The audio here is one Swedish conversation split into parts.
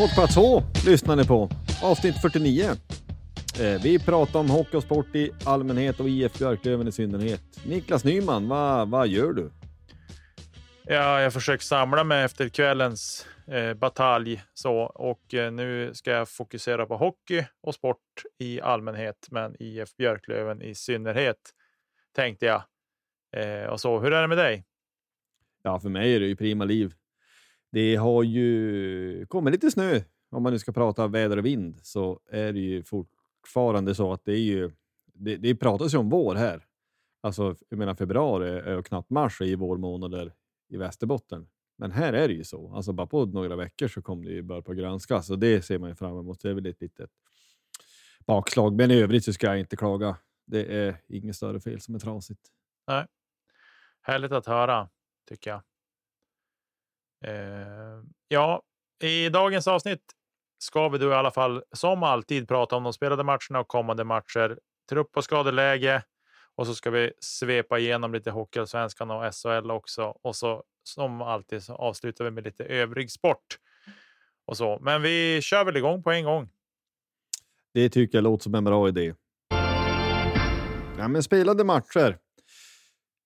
Poddplats H lyssnar ni på. Avsnitt 49. Eh, vi pratar om hockey och sport i allmänhet och IF Björklöven i synnerhet. Niklas Nyman, vad, vad gör du? Ja, jag försöker samla mig efter kvällens eh, batalj så och eh, nu ska jag fokusera på hockey och sport i allmänhet, men IF Björklöven i synnerhet tänkte jag. Eh, och så, hur är det med dig? Ja, för mig är det ju prima liv. Det har ju kommit lite snö. Om man nu ska prata väder och vind så är det ju fortfarande så att det är ju. Det, det pratas ju om vår här. Alltså, jag menar februari och knappt mars är ju vårmånader i Västerbotten. Men här är det ju så. Alltså bara på några veckor så kommer det ju börja på grönska, så det ser man ju fram emot. Det är väl ett litet bakslag, men i övrigt så ska jag inte klaga. Det är inget större fel som är trasigt. Nej. Härligt att höra tycker jag. Eh, ja, i dagens avsnitt ska vi då i alla fall som alltid prata om de spelade matcherna och kommande matcher, trupp och skadeläge. Och så ska vi svepa igenom lite Hockeyallsvenskan och SHL också. Och så som alltid så avslutar vi med lite övrig sport. Och så. Men vi kör väl igång på en gång. Det tycker jag låter som en bra idé. Ja, men spelade matcher.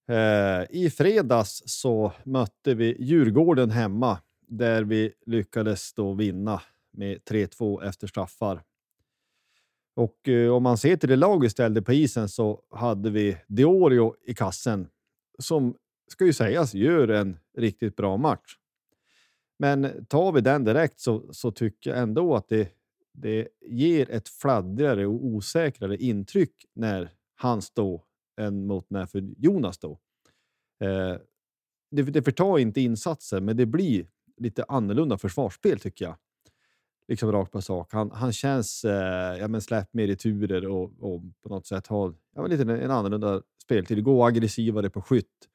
Eh, I fredags så mötte vi Djurgården hemma där vi lyckades då vinna med 3-2 efter straffar. Och eh, om man ser till det lag vi ställde på isen så hade vi Diorio i kassen som ska ju sägas gör en riktigt bra match. Men tar vi den direkt så, så tycker jag ändå att det, det ger ett fladdrigare och osäkrare intryck när han står än mot när för Jonas då. Eh, det, det förtar inte insatsen, men det blir lite annorlunda försvarsspel tycker jag. Liksom rakt på sak. Han, han känns eh, ja, men släpp mer i turer och, och på något sätt har ja, lite en, en annorlunda speltid. Gå aggressivare på skytt.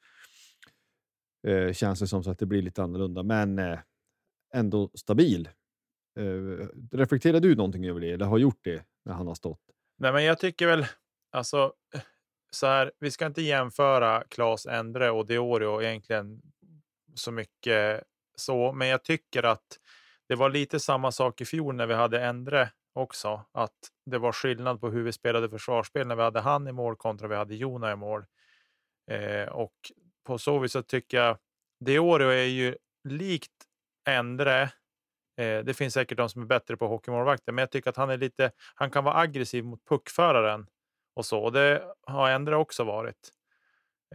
Eh, känns det som så att det blir lite annorlunda, men eh, ändå stabil. Eh, reflekterar du någonting över det eller har gjort det när han har stått? Nej, men jag tycker väl alltså så här. Vi ska inte jämföra Claes Endre och Diorio egentligen så mycket så, men jag tycker att det var lite samma sak i fjol när vi hade Endre också, att det var skillnad på hur vi spelade försvarsspel när vi hade han i mål kontra vi hade Jona i mål. Eh, och på så vis så tycker jag Diorio är ju likt Endre. Eh, det finns säkert de som är bättre på hockeymålvakter, men jag tycker att han är lite. Han kan vara aggressiv mot puckföraren och så. Och det har Endre också varit.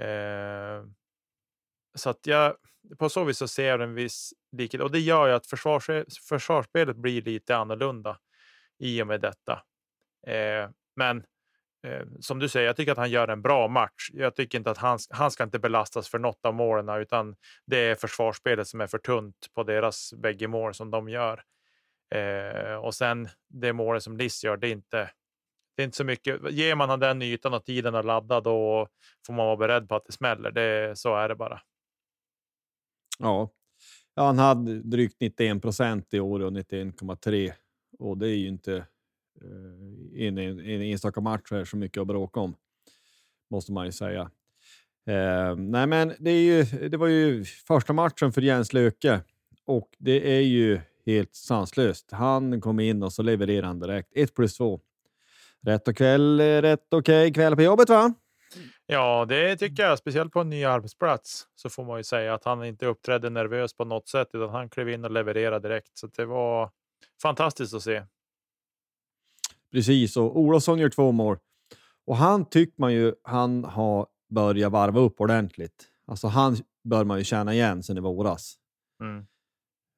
Eh, så att jag på så vis så ser jag en viss likhet och det gör ju att försvars, försvarsspelet blir lite annorlunda i och med detta. Eh, men eh, som du säger, jag tycker att han gör en bra match. Jag tycker inte att han, han ska inte belastas för något av målen, utan det är försvarsspelet som är för tunt på deras bägge mål som de gör. Eh, och sen det målet som Liss gör, det är inte. Det är inte så mycket. Ger man han den ytan och tiden att ladda, då får man vara beredd på att det smäller. Det, så är det bara. Ja, Ja, han hade drygt 91 procent i år och 91,3 och det är ju inte eh, i en, en enstaka match är så mycket att bråka om. Måste man ju säga. Eh, nej, men det, är ju, det var ju första matchen för Jens Löke och det är ju helt sanslöst. Han kom in och så levererade han direkt. 1 plus 2. Rätt och kväll, rätt okej okay. kväll på jobbet va? Ja, det tycker jag. Speciellt på en ny arbetsplats så får man ju säga att han inte uppträdde nervös på något sätt, utan han klev in och levererade direkt. Så det var fantastiskt att se. Precis, och Olofsson gör två mål. Och han tycker man ju han har börjat varva upp ordentligt. Alltså han bör man ju känna igen sen i våras. Mm.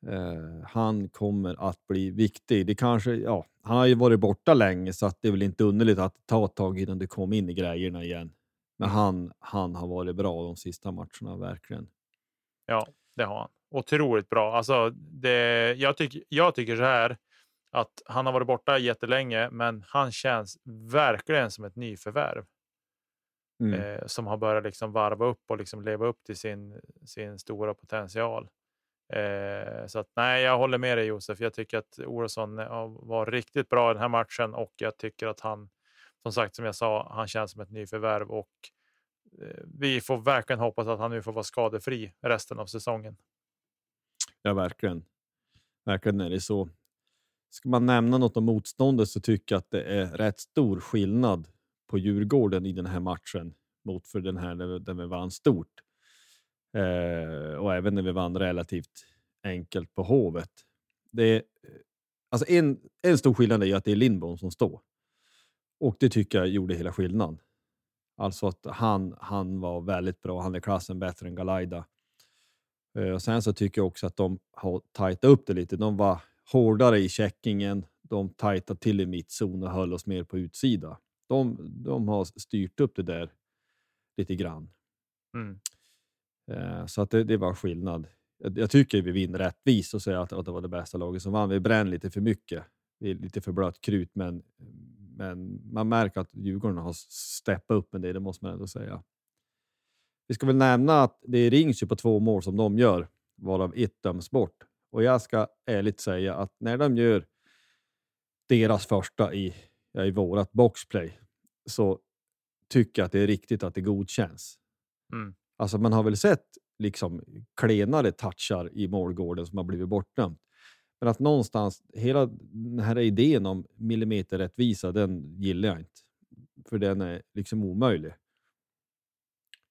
Uh, han kommer att bli viktig. Det kanske, ja, han har ju varit borta länge så att det är väl inte underligt att det tar ett tag innan du kommer in i grejerna igen. Men mm. han, han har varit bra de sista matcherna, verkligen. Ja, det har han. Otroligt bra. Alltså, det, jag, tyck, jag tycker så här att han har varit borta jättelänge, men han känns verkligen som ett nyförvärv. Mm. Eh, som har börjat liksom varva upp och liksom leva upp till sin, sin stora potential. Eh, så att, nej, jag håller med dig Josef. Jag tycker att Olofsson eh, var riktigt bra i den här matchen och jag tycker att han, som sagt, som jag sa, han känns som ett nyförvärv och eh, vi får verkligen hoppas att han nu får vara skadefri resten av säsongen. Ja, verkligen. Verkligen är det så. Ska man nämna något om motståndet så tycker jag att det är rätt stor skillnad på Djurgården i den här matchen mot för den här där vi vann stort. Eh, och även när vi vann relativt enkelt på Hovet. Det är, eh, alltså en, en stor skillnad är ju att det är Lindbom som står. Och det tycker jag gjorde hela skillnaden. Alltså att han, han var väldigt bra. Han är klassen bättre än Galaida. Eh, och sen så tycker jag också att de har tajtat upp det lite. De var hårdare i checkingen. De tajtade till i mittzon och höll oss mer på utsida. De, de har styrt upp det där lite grann. Mm. Eh, så att det, det var skillnad. Jag, jag, tycker vi vinner rättvist och säger att, att det var det bästa laget som vann. Vi bränner lite för mycket. Vi är lite för blött krut, men, men man märker att Djurgården har steppat upp en del, det måste man ändå säga. Vi ska väl nämna att det rings ju på två mål som de gör, varav ett döms bort. Och jag ska ärligt säga att när de gör deras första i, ja, i vårat boxplay så tycker jag att det är riktigt att det godkänns. Mm. Alltså man har väl sett liksom klenare touchar i målgården som har blivit bortdömt. Men att någonstans, hela den här idén om millimeterrättvisa, den gillar jag inte. För den är liksom omöjlig.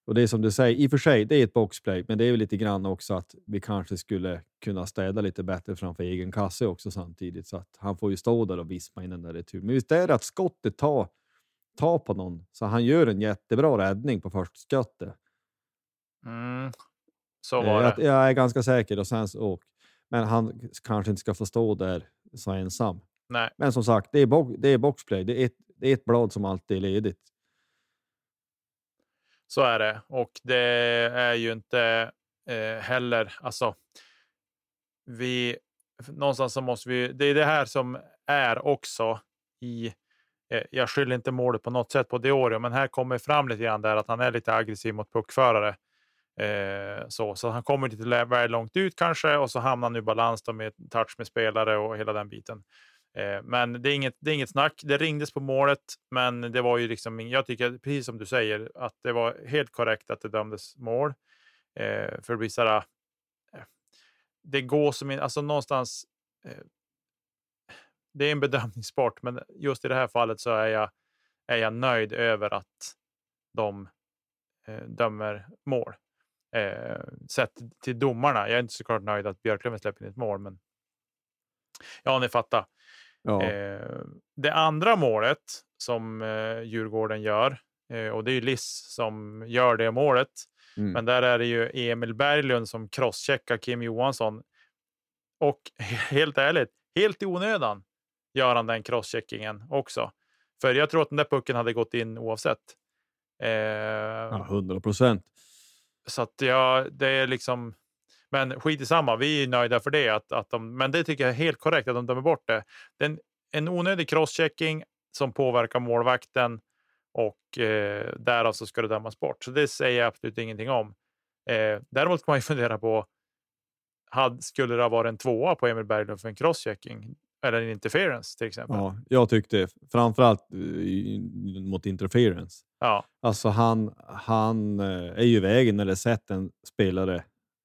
Och det är som du säger, i och för sig, det är ett boxplay, men det är väl lite grann också att vi kanske skulle kunna städa lite bättre framför egen kasse också samtidigt, så att han får ju stå där och vispa in den där returen. Men visst är det att skottet tar, tar på någon, så han gör en jättebra räddning på första skottet. Mm, så var jag, det. Jag är ganska säker. Och sen så, men han kanske inte ska få stå där så ensam. Nej. Men som sagt, det är, bo, det är boxplay. Det är, ett, det är ett blad som alltid är ledigt. Så är det. Och det är ju inte eh, heller... Alltså, vi, någonstans så måste vi... Det är det här som är också i... Eh, jag skyller inte målet på något sätt på Diorio, men här kommer fram lite grann där att han är lite aggressiv mot puckförare. Eh, så, så han kommer lite väl långt ut kanske och så hamnar han i balans då med touch med spelare och hela den biten. Eh, men det är, inget, det är inget snack. Det ringdes på målet, men det var ju liksom, jag tycker precis som du säger att det var helt korrekt att det dömdes mål. Eh, för det blir så här, eh, det går som in, alltså någonstans. Eh, det är en bedömningssport, men just i det här fallet så är jag, är jag nöjd över att de eh, dömer mål eh, sett till domarna. Jag är inte såklart nöjd att Björklöven släpper in ett mål, men ja, ni fattar. Ja. Eh, det andra målet som eh, Djurgården gör, eh, och det är ju Liss som gör det målet, mm. men där är det ju Emil Berglund som crosscheckar Kim Johansson. Och helt ärligt, helt i onödan gör han den crosscheckingen också. För jag tror att den där pucken hade gått in oavsett. Eh, ja, 100 procent. Så att ja, det är liksom. Men skit i samma, vi är nöjda för det. Att, att de, men det tycker jag är helt korrekt att de dömer bort det. det är en, en onödig crosschecking som påverkar målvakten och eh, därav så ska det dömas bort. Så det säger jag absolut ingenting om. Eh, däremot kan man ju fundera på. hade, skulle det ha varit en tvåa på Emil Berglund för en crosschecking eller en interference till exempel. Ja, jag tyckte framförallt uh, mot interference. Ja. Alltså han, han uh, är ju i vägen det sett en spelare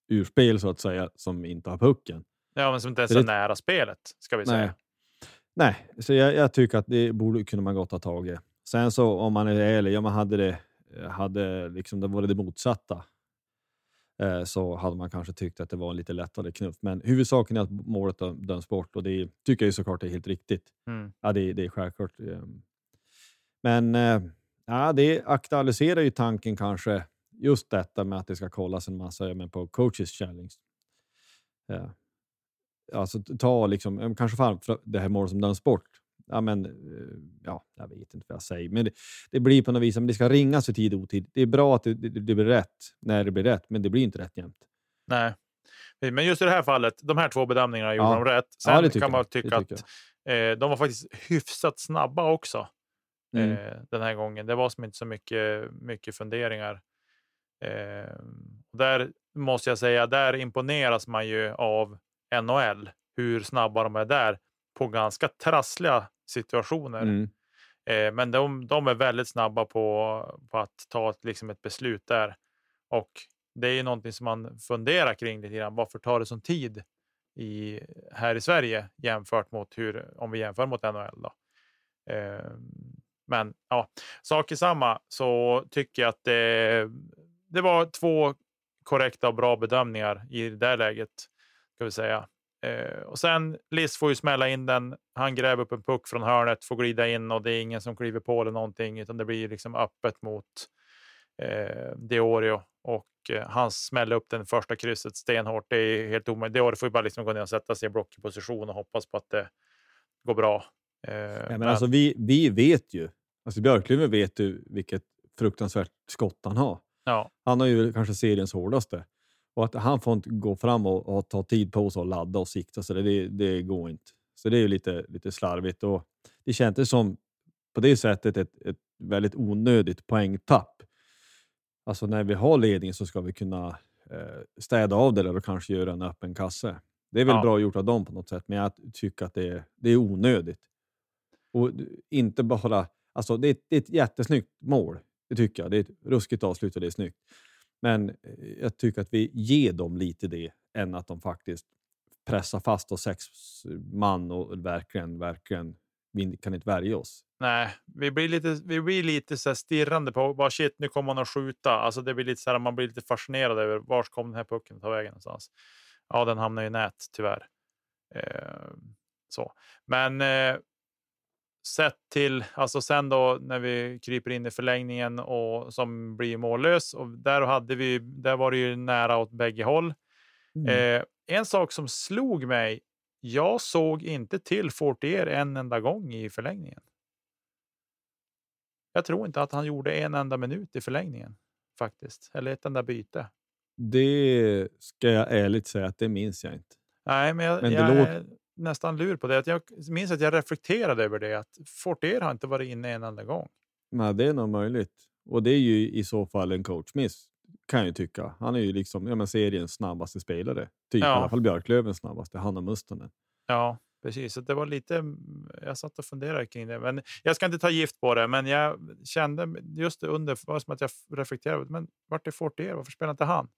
ur spel så att säga som inte har pucken. Ja, men som inte ens Det- är nära spelet ska vi säga. Nej, Nej så jag, jag tycker att det borde kunna man gott ha tagit. Sen så om man är ärlig, ja, man hade det, hade liksom det varit det motsatta eh, så hade man kanske tyckt att det var en lite lättare knuff. Men huvudsaken är att målet dö- döms bort och det tycker jag såklart är helt riktigt. Mm. Ja, det, det är självklart. eh. Men eh, ja, det aktualiserar ju tanken kanske just detta med att det ska kollas en massa men på coaches challenge. Ja. Alltså ta liksom, kanske framför det här målet som döms bort. Ja, men, eh, ja, jag vet inte vad jag säger, men det, det blir på något vis, men det ska ringas för tid och otid. Det är bra att det, det, det blir rätt när det blir rätt, men det blir inte rätt jämt. Nej. Men just i det här fallet, de här två bedömningarna gjorde Ja. de rätt. Ja, Sen tycker kan man jag. Tycka att eh, de var faktiskt hyfsat snabba också Mm. eh, den här gången. Det var som inte så mycket, mycket funderingar. Eh, där måste jag säga, där imponeras man ju av NHL, hur snabba de är där på ganska trassliga situationer. Mm. Eh, men de, de är väldigt snabba på, på att ta ett, liksom ett beslut där. Och det är ju någonting som man funderar kring lite grann. Varför tar det sån tid i, här i Sverige jämfört mot hur, om vi jämför mot NHL? Då. Eh, men ja, sak i samma så tycker jag att det, det var två korrekta och bra bedömningar i det där läget. Ska vi säga. Eh, och sen Liss får ju smälla in den. Han gräver upp en puck från hörnet, får glida in och det är ingen som kliver på eller någonting, utan det blir liksom öppet mot eh, Diorio och eh, han smäller upp den första krysset stenhårt. Det är helt omöjligt. Diorio får ju bara liksom gå ner och sätta sig i blockposition och hoppas på att det går bra. Eh, Ja, men alltså, vi, vi vet ju, alltså Björklöven vet ju vilket fruktansvärt skott han har. ja, Han har ju kanske seriens hårdaste. Och att han får inte gå fram och, och ta tid på sig och ladda och sikta, så det, det, går inte. Så det är ju lite, lite slarvigt och det kändes som på det sättet ett, ett väldigt onödigt poängtapp. Alltså när vi har ledning så ska vi kunna eh, städa av det där och kanske göra en öppen kasse. Det är väl Ja. bra gjort av dem på något sätt, men jag tycker att det är, det är onödigt. Och inte bara, alltså det är, ett- det är ett jättesnyggt mål. Det tycker jag. Det är ett ruskigt avslut och det är snyggt. Men eh, jag tycker att vi ger dem lite det än att de faktiskt pressar fast oss sex man och verkligen, verkligen, vi kan inte värja oss. nej, vi blir lite, vi blir lite så här stirrande på vad shit, nu kommer man att skjuta. Alltså det blir lite så här, man blir lite fascinerad över vart kom den här pucken ta vägen någonstans. Ja, den hamnar i nät tyvärr. Eh, så, men eh, sett till, alltså sen då när vi kryper in i förlängningen och som blir mållös och där hade vi, där var det ju nära åt bägge håll. Eh, en sak som slog mig, jag såg inte till Fortier en enda gång i förlängningen. Jag tror inte att han gjorde en enda minut i förlängningen faktiskt, eller ett enda byte. Det ska jag ärligt säga att det minns jag inte. Nej, men jag, Men det jag är nästan lur på det. Att jag minns att jag reflekterade över det, att Fortier har inte varit inne en enda gång. Nej, det är nog möjligt. Och det är ju i så fall en coachmiss, kan jag tycka. Han är ju liksom ja, men seriens snabbaste spelare. Typ Ja. i alla fall Björklövens snabbaste, han och Mustonen. Ja, precis. Så det var lite, jag satt och funderade kring det. Men jag ska inte ta gift på det, men jag kände just under, det var som att jag reflekterade, men vart är Fortier? Varför spelar inte han?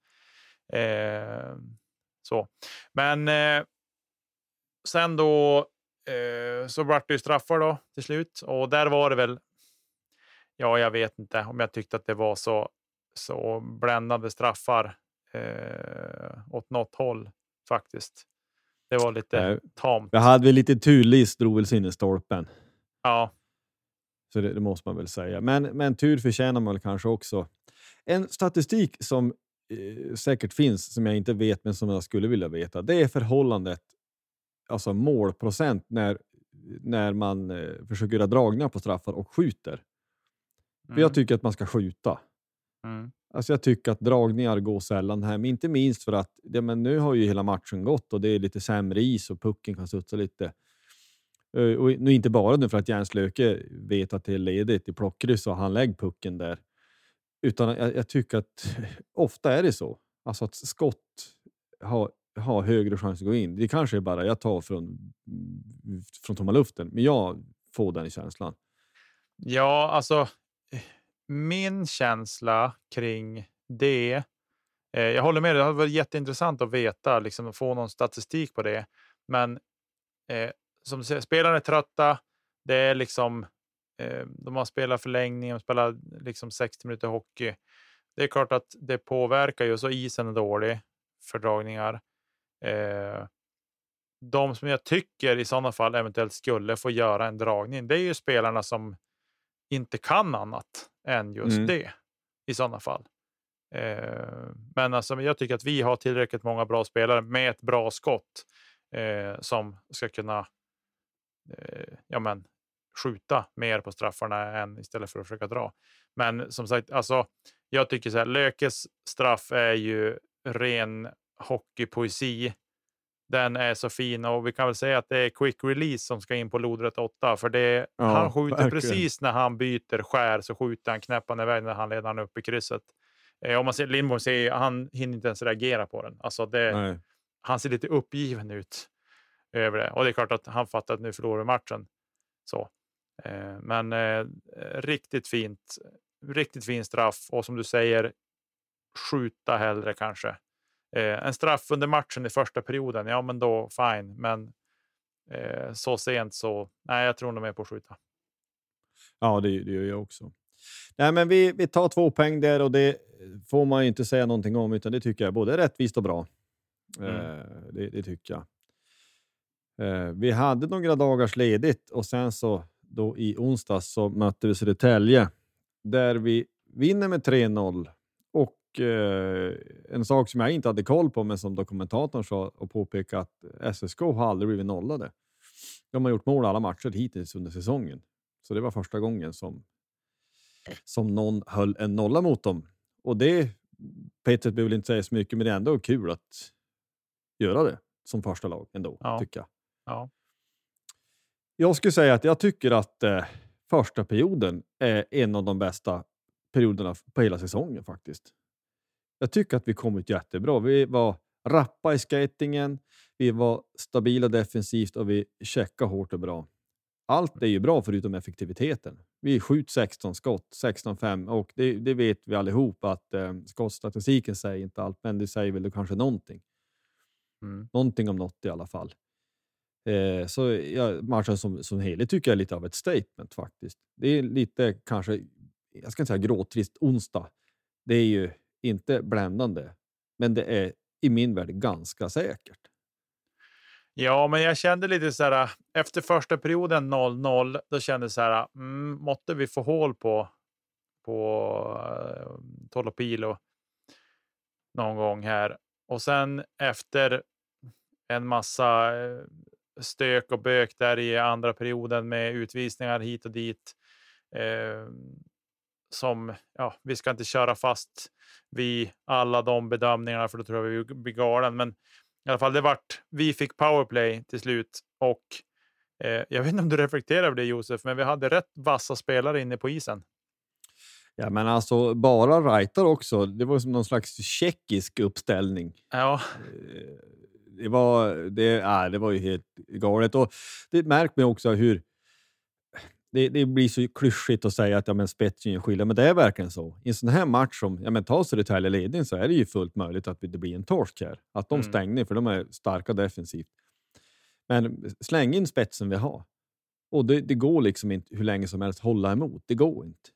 Eh, så. Men eh, sen då eh, så vart det ju straffar då till slut och där var det väl. Ja, jag vet inte om jag tyckte att det var så så bländande straffar eh, åt något håll faktiskt. Det var lite Nej. tamt. Jag hade väl lite turlist drog väl sig in i stolpen. Ja, Så det, det måste man väl säga. Men, men tur förtjänar man väl kanske också. En statistik som eh, säkert finns, som jag inte vet, men som jag skulle vilja veta, det är förhållandet, alltså målprocent när, när man eh, försöker göra dragningar på straffar och skjuter. För jag tycker att man ska skjuta. Mm. Alltså jag tycker att dragningar går sällan hem, inte minst för att ja, men nu har ju hela matchen gått och det är lite sämre is och pucken kan studsa lite. Eh, Och nu inte bara nu för att Järnslöke vet att det är ledigt i plockkryss och han lägger pucken där. Utan jag, jag tycker att ofta är det så. Alltså att skott har ha högre chans att gå in. Det kanske är bara jag tar från, från tomma luften, men jag får den känslan. Ja, alltså min känsla kring det. Eh, jag håller med dig, det hade varit jätteintressant att veta, liksom att få någon statistik på det. Men eh, som du säger, spelarna är trötta. Det är liksom, eh, de har spelat förlängning, de spelar liksom 60 minuter hockey. Det är klart att det påverkar ju, så isen är dålig för dragningar. Eh, de som jag tycker i sådana fall eventuellt skulle få göra en dragning, det är ju spelarna som inte kan annat än just mm. det i sådana fall. Eh, men alltså, jag tycker att vi har tillräckligt många bra spelare med ett bra skott eh, som ska kunna eh, ja, men, skjuta mer på straffarna än istället för att försöka dra. Men som sagt, alltså, jag tycker så här, Lökes straff är ju ren hockeypoesi. Den är så fin och vi kan väl säga att det är quick release som ska in på lodrätt 8 för det ja, han skjuter verkligen. precis när han byter skär så skjuter han knäppan iväg när han leder han upp i krysset. Eh, om man ser Lindborg ser han hinner inte ens reagera på den. Alltså det, han ser lite uppgiven ut över det och det är klart att han fattar att nu förlorar matchen. Så. Eh, men eh, riktigt fint. Riktigt fin straff och som du säger skjuta hellre kanske Eh, en straff under matchen i första perioden, ja men då fine. Men eh, så sent så, nej jag tror nog mer på att skjuta. Ja, det, det gör jag också. Nej, men vi, vi tar två poäng där och det får man ju inte säga någonting om, utan det tycker jag är både rättvist och bra. Mm. Eh, det, det, tycker jag. Eh, vi hade några dagars ledigt och sen så då i onsdags så mötte vi Södertälje där vi vinner med 3-0 eh, en sak som jag inte hade koll på, men som dokumentatorn sa och påpekade att SSK har aldrig blivit nollade. De har gjort mål alla matcher hittills under säsongen, så det var första gången som som någon höll en nolla mot dem. Och det Peter behöver inte säga så mycket, men det är ändå kul att göra det som första lag ändå, ja. tycker jag. Ja. Jag skulle säga att jag tycker att eh, första perioden är en av de bästa perioderna på hela säsongen faktiskt. Jag tycker att vi kommit jättebra. Vi var rappa i skatingen, vi var stabila defensivt och vi checkade hårt och bra. Allt är ju bra förutom effektiviteten. Vi skjuter 16 skott, 16-5 och det, det, vet vi allihop att eh, skottstatistiken säger inte allt, men det säger väl kanske någonting. Mm. Någonting om något i alla fall. Eh, så ja, matchen som, som helhet tycker jag är lite av ett statement faktiskt. Det är lite kanske, jag ska inte säga gråtrist onsdag. Det är ju inte bländande, men det är i min värld ganska säkert. Ja, men jag kände lite så här efter första perioden 0-0. Då kände jag så här. Mm, måtte vi få hål på på eh, uh, Tolopilo någon gång här och sen efter en massa eh, stök och bök där i andra perioden med utvisningar hit och dit. Uh, som, ja, vi ska inte köra fast vid alla de bedömningarna för då tror jag vi blir galen. Men i alla fall, det vart, vi fick powerplay till slut och eh, jag vet inte om du reflekterar över det Josef, men vi hade rätt vassa spelare inne på isen. Ja, men alltså bara Raitar också. Det var som någon slags tjeckisk uppställning. Ja. Eh, det var, det, ja, det var ju helt galet och det märker man också hur det, det, blir så klyschigt att säga att ja, men spetsen gör skillnad, men det är verkligen så. I en sån här match som ja, men tar Södertälje ledning så är det ju fullt möjligt att det blir en torsk här. Att de mm. stänger, för de är starka defensivt. Men släng in spetsen vi har. Och det, det, går liksom inte hur länge som helst hålla emot. Det går inte.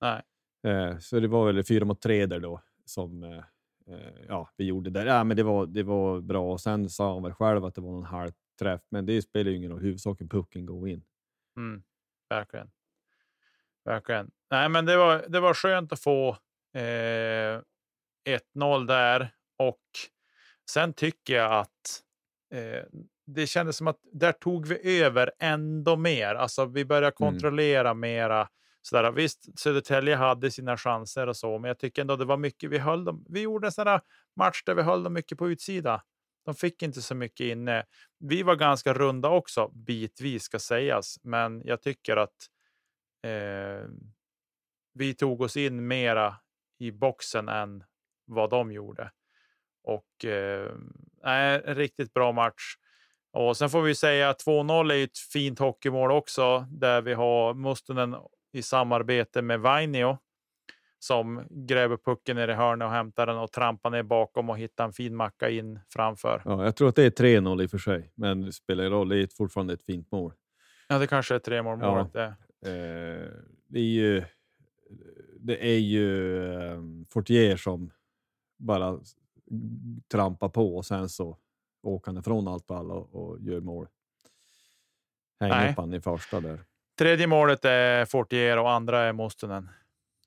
Nej. Eh, så det var väl fyra mot tre där då som eh, eh, ja, vi gjorde där. Ja, men det var, det var bra. Och sen sa han väl själv att det var någon halv träff, men det spelar ju ingen roll. Huvudsaken pucken går in. Mm. Verkligen. Verkligen. Nej, men det var, det var skönt att få eh, 1-0 där och sen tycker jag att eh, det kändes som att där tog vi över ändå mer. Alltså, vi började mm. kontrollera mm. mera. Sådär. Visst, Södertälje hade sina chanser och så, men jag tycker ändå det var mycket. Vi höll dem. Vi gjorde en sån match där vi höll dem mycket på utsida. De fick inte så mycket inne. Vi var ganska runda också, bitvis ska sägas, men jag tycker att eh, vi tog oss in mera i boxen än vad de gjorde. Och eh, en riktigt bra match. Och sen får vi säga att 2-0 är ett fint hockeymål också, där vi har Mustonen i samarbete med Vainio som gräver pucken ner i hörnet och hämtar den och trampar ner bakom och hittar en fin macka in framför. Ja, jag tror att det är 3-0 i och för sig, men det spelar ingen roll. Det är fortfarande ett fint mål. Ja, det kanske är tre mål målet. Ja. Eh, det är ju, det är ju eh, Fortier som bara trampar på och sen så åker han ifrån allt och alla och, gör mål. Hänger på han i första där. Tredje målet är Fortier och andra är Mostonen.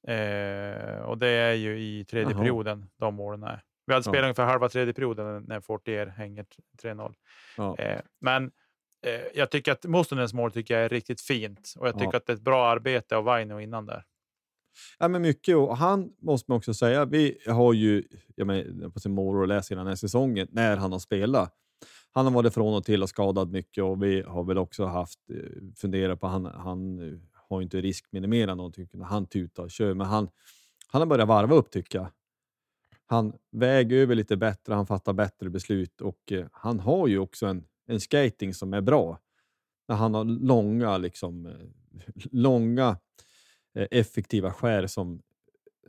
Eh, och det är ju i tredje Aha. perioden de målen är. Vi hade spelat ja. ungefär halva tredje perioden när Fortier hänger 3-0. Ja. Eh, men eh, jag tycker att Mostonens mål tycker jag är riktigt fint och jag tycker ja. att det är ett bra arbete av Vaino innan där. Ja, men mycket och han måste man också säga. Vi har ju jag menar, på sin moror läst hela den här säsongen när han har spelat. Han har varit från och till och skadat mycket och vi har väl också haft eh, funderat på han. Han har inte riskminimerat någonting. Han tutar och kör, men han, han har börjat varva upp tycker jag. Han väger över lite bättre, han fattar bättre beslut och eh, han har ju också en, en skating som är bra. När han har långa, liksom, eh, långa eh, effektiva skär som...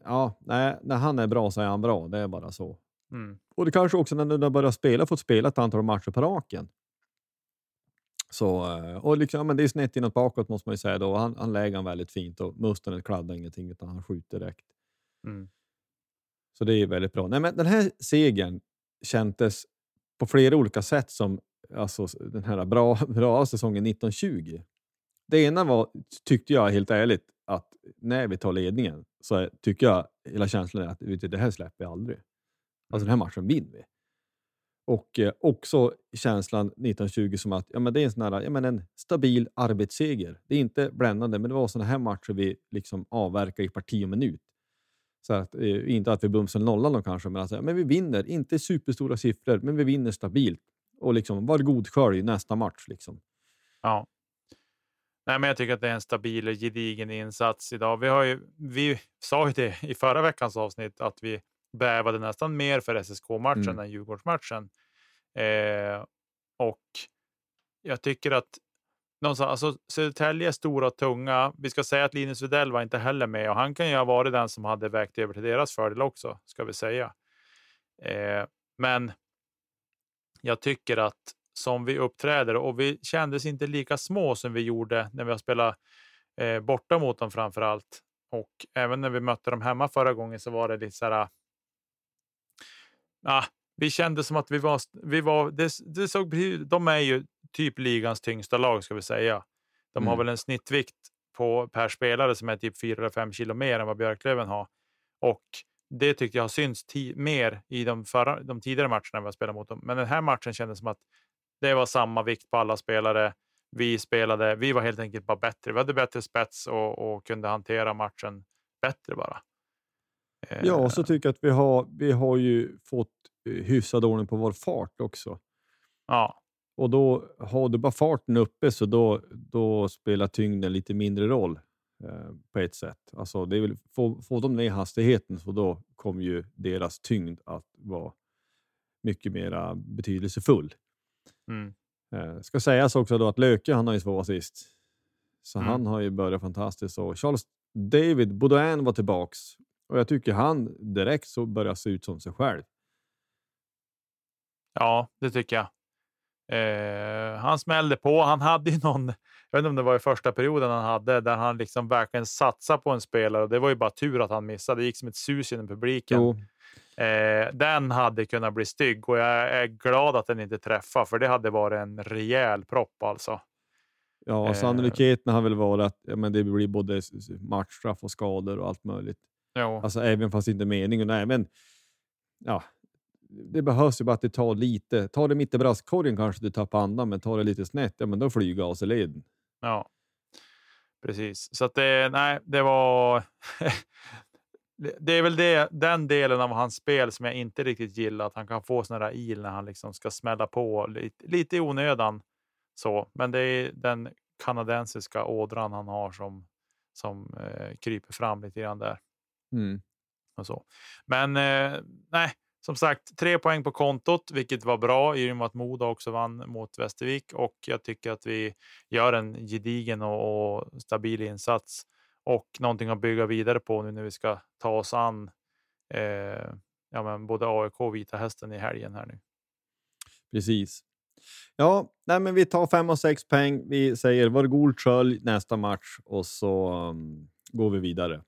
Ja, nej, när han är bra så är han bra. Det är bara så. Mm. Och det kanske också när du börjar spela, fått spela ett antal matcher på raken. Så, eh, och liksom, men det är snett inåt bakåt måste man ju säga. Då. Han, han lägger han väldigt fint och Mustonen kladdar ingenting utan han skjuter direkt. Mm. Så det är väldigt bra. Nej, men den här segern kändes på flera olika sätt som alltså, den här bra, bra säsongen 1920. Det ena var, tyckte jag helt ärligt, att när vi tar ledningen så tycker jag hela känslan är att vet du, det här släpper jag aldrig. Alltså den här matchen vinner vi. Och eh, också känslan 1920 som att ja, men det är en, sån här, ja, men en stabil arbetsseger. Det är inte bländande, men det var sådana här matcher vi liksom avverkar i parti och minut. Så att, eh, inte att vi bumsar nollan kanske, men, alltså, men vi vinner. Inte superstora siffror, men vi vinner stabilt. Och liksom, var god skölj nästa match. Liksom. Ja. Nej, men jag tycker att det är en stabil och gedigen insats idag. Vi, har ju, vi sa ju det i förra veckans avsnitt att vi bävade nästan mer för SSK-matchen mm. än Djurgårdsmatchen. Eh, och jag tycker att någonstans, alltså Södertälje stora och tunga. Vi ska säga att Linus Widell var inte heller med och han kan ju ha varit den som hade vägt över till deras fördel också, ska vi säga. Eh, men jag tycker att som vi uppträder och vi kändes inte lika små som vi gjorde när vi har spelat eh, borta mot dem framför allt. Och även när vi mötte dem hemma förra gången så var det lite så här ah, vi kände som att vi var... Vi var det, det såg, de är ju typ ligans tyngsta lag, ska vi säga. De mm. har väl en snittvikt på, per spelare som är typ 4 5 kilo mer än vad Björklöven har. Och det tyckte jag har synts mer i de, förra, de tidigare matcherna vi har spelat mot dem. Men den här matchen kändes som att det var samma vikt på alla spelare. Vi spelade, vi var helt enkelt bara bättre. Vi hade bättre spets och, och kunde hantera matchen bättre bara. Ja, och så eh. tycker jag att vi har, vi har ju fått eh, hyfsad ordning på vår fart också. Ja. Och då har du bara farten uppe så då, då spelar tyngden lite mindre roll eh, på ett sätt. Alltså det är väl, får, får de ner hastigheten så då kommer ju deras tyngd att vara mycket mer betydelsefull. Mm. Eh, ska sägas också då att Löke han har ju två assist. Så mm. han har ju börjat fantastiskt. Och Charles David Baudouin var tillbaks och jag tycker han direkt så börjar se ut som sig själv. Ja, det tycker jag. Eh, han smällde på. Han hade ju någon, jag vet inte om det var i första perioden han hade, där han liksom verkligen satsade på en spelare. Det var ju bara tur att han missade. Det gick som ett sus genom publiken. Eh, den hade kunnat bli stygg och jag är glad att den inte träffade, för det hade varit en rejäl propp alltså. Ja, eh. sannolikheten har väl varit att ja, men det blir både matchstraff och skador och allt möjligt. Jo. Alltså även fast det inte är meningen. Nej, men, ja, det behövs ju bara att det tar lite. Ta det mitt i brastkorgen kanske du tappar andan, men tar det lite snett, ja, men då flyger av sig leden. Ja, precis. Så att det, nej, det var. det är väl det, den delen av hans spel som jag inte riktigt gillar, att han kan få såna där il när han liksom ska smälla på lite, lite i onödan. Så, men det är den kanadensiska ådran han har som, som eh, kryper fram lite grann där. Mm. Och så. Men eh, nej, som sagt, tre poäng på kontot, vilket var bra i och med att Modo också vann mot Västervik och jag tycker att vi gör en gedigen och, och stabil insats och någonting att bygga vidare på nu när vi ska ta oss an eh, ja, men både AIK och Vita Hästen i helgen här nu. Precis. Ja, nej, men vi tar fem och sex poäng. Vi säger var god skölj nästa match och så um, går vi vidare.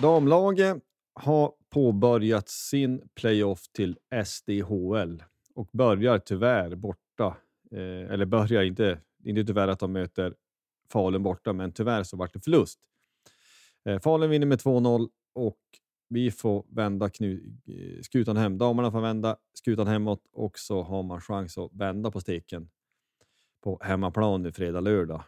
Damlaget har påbörjat sin playoff till SDHL och börjar tyvärr borta. Eh, eller börjar inte, inte tyvärr att de möter Falun borta, men tyvärr så vart det förlust. Eh, Falun vinner med 2-0 och vi får vända knu- eh, skutan hem. Damerna får vända skutan hemåt och så har man chans att vända på steken på hemmaplan nu fredag, lördag.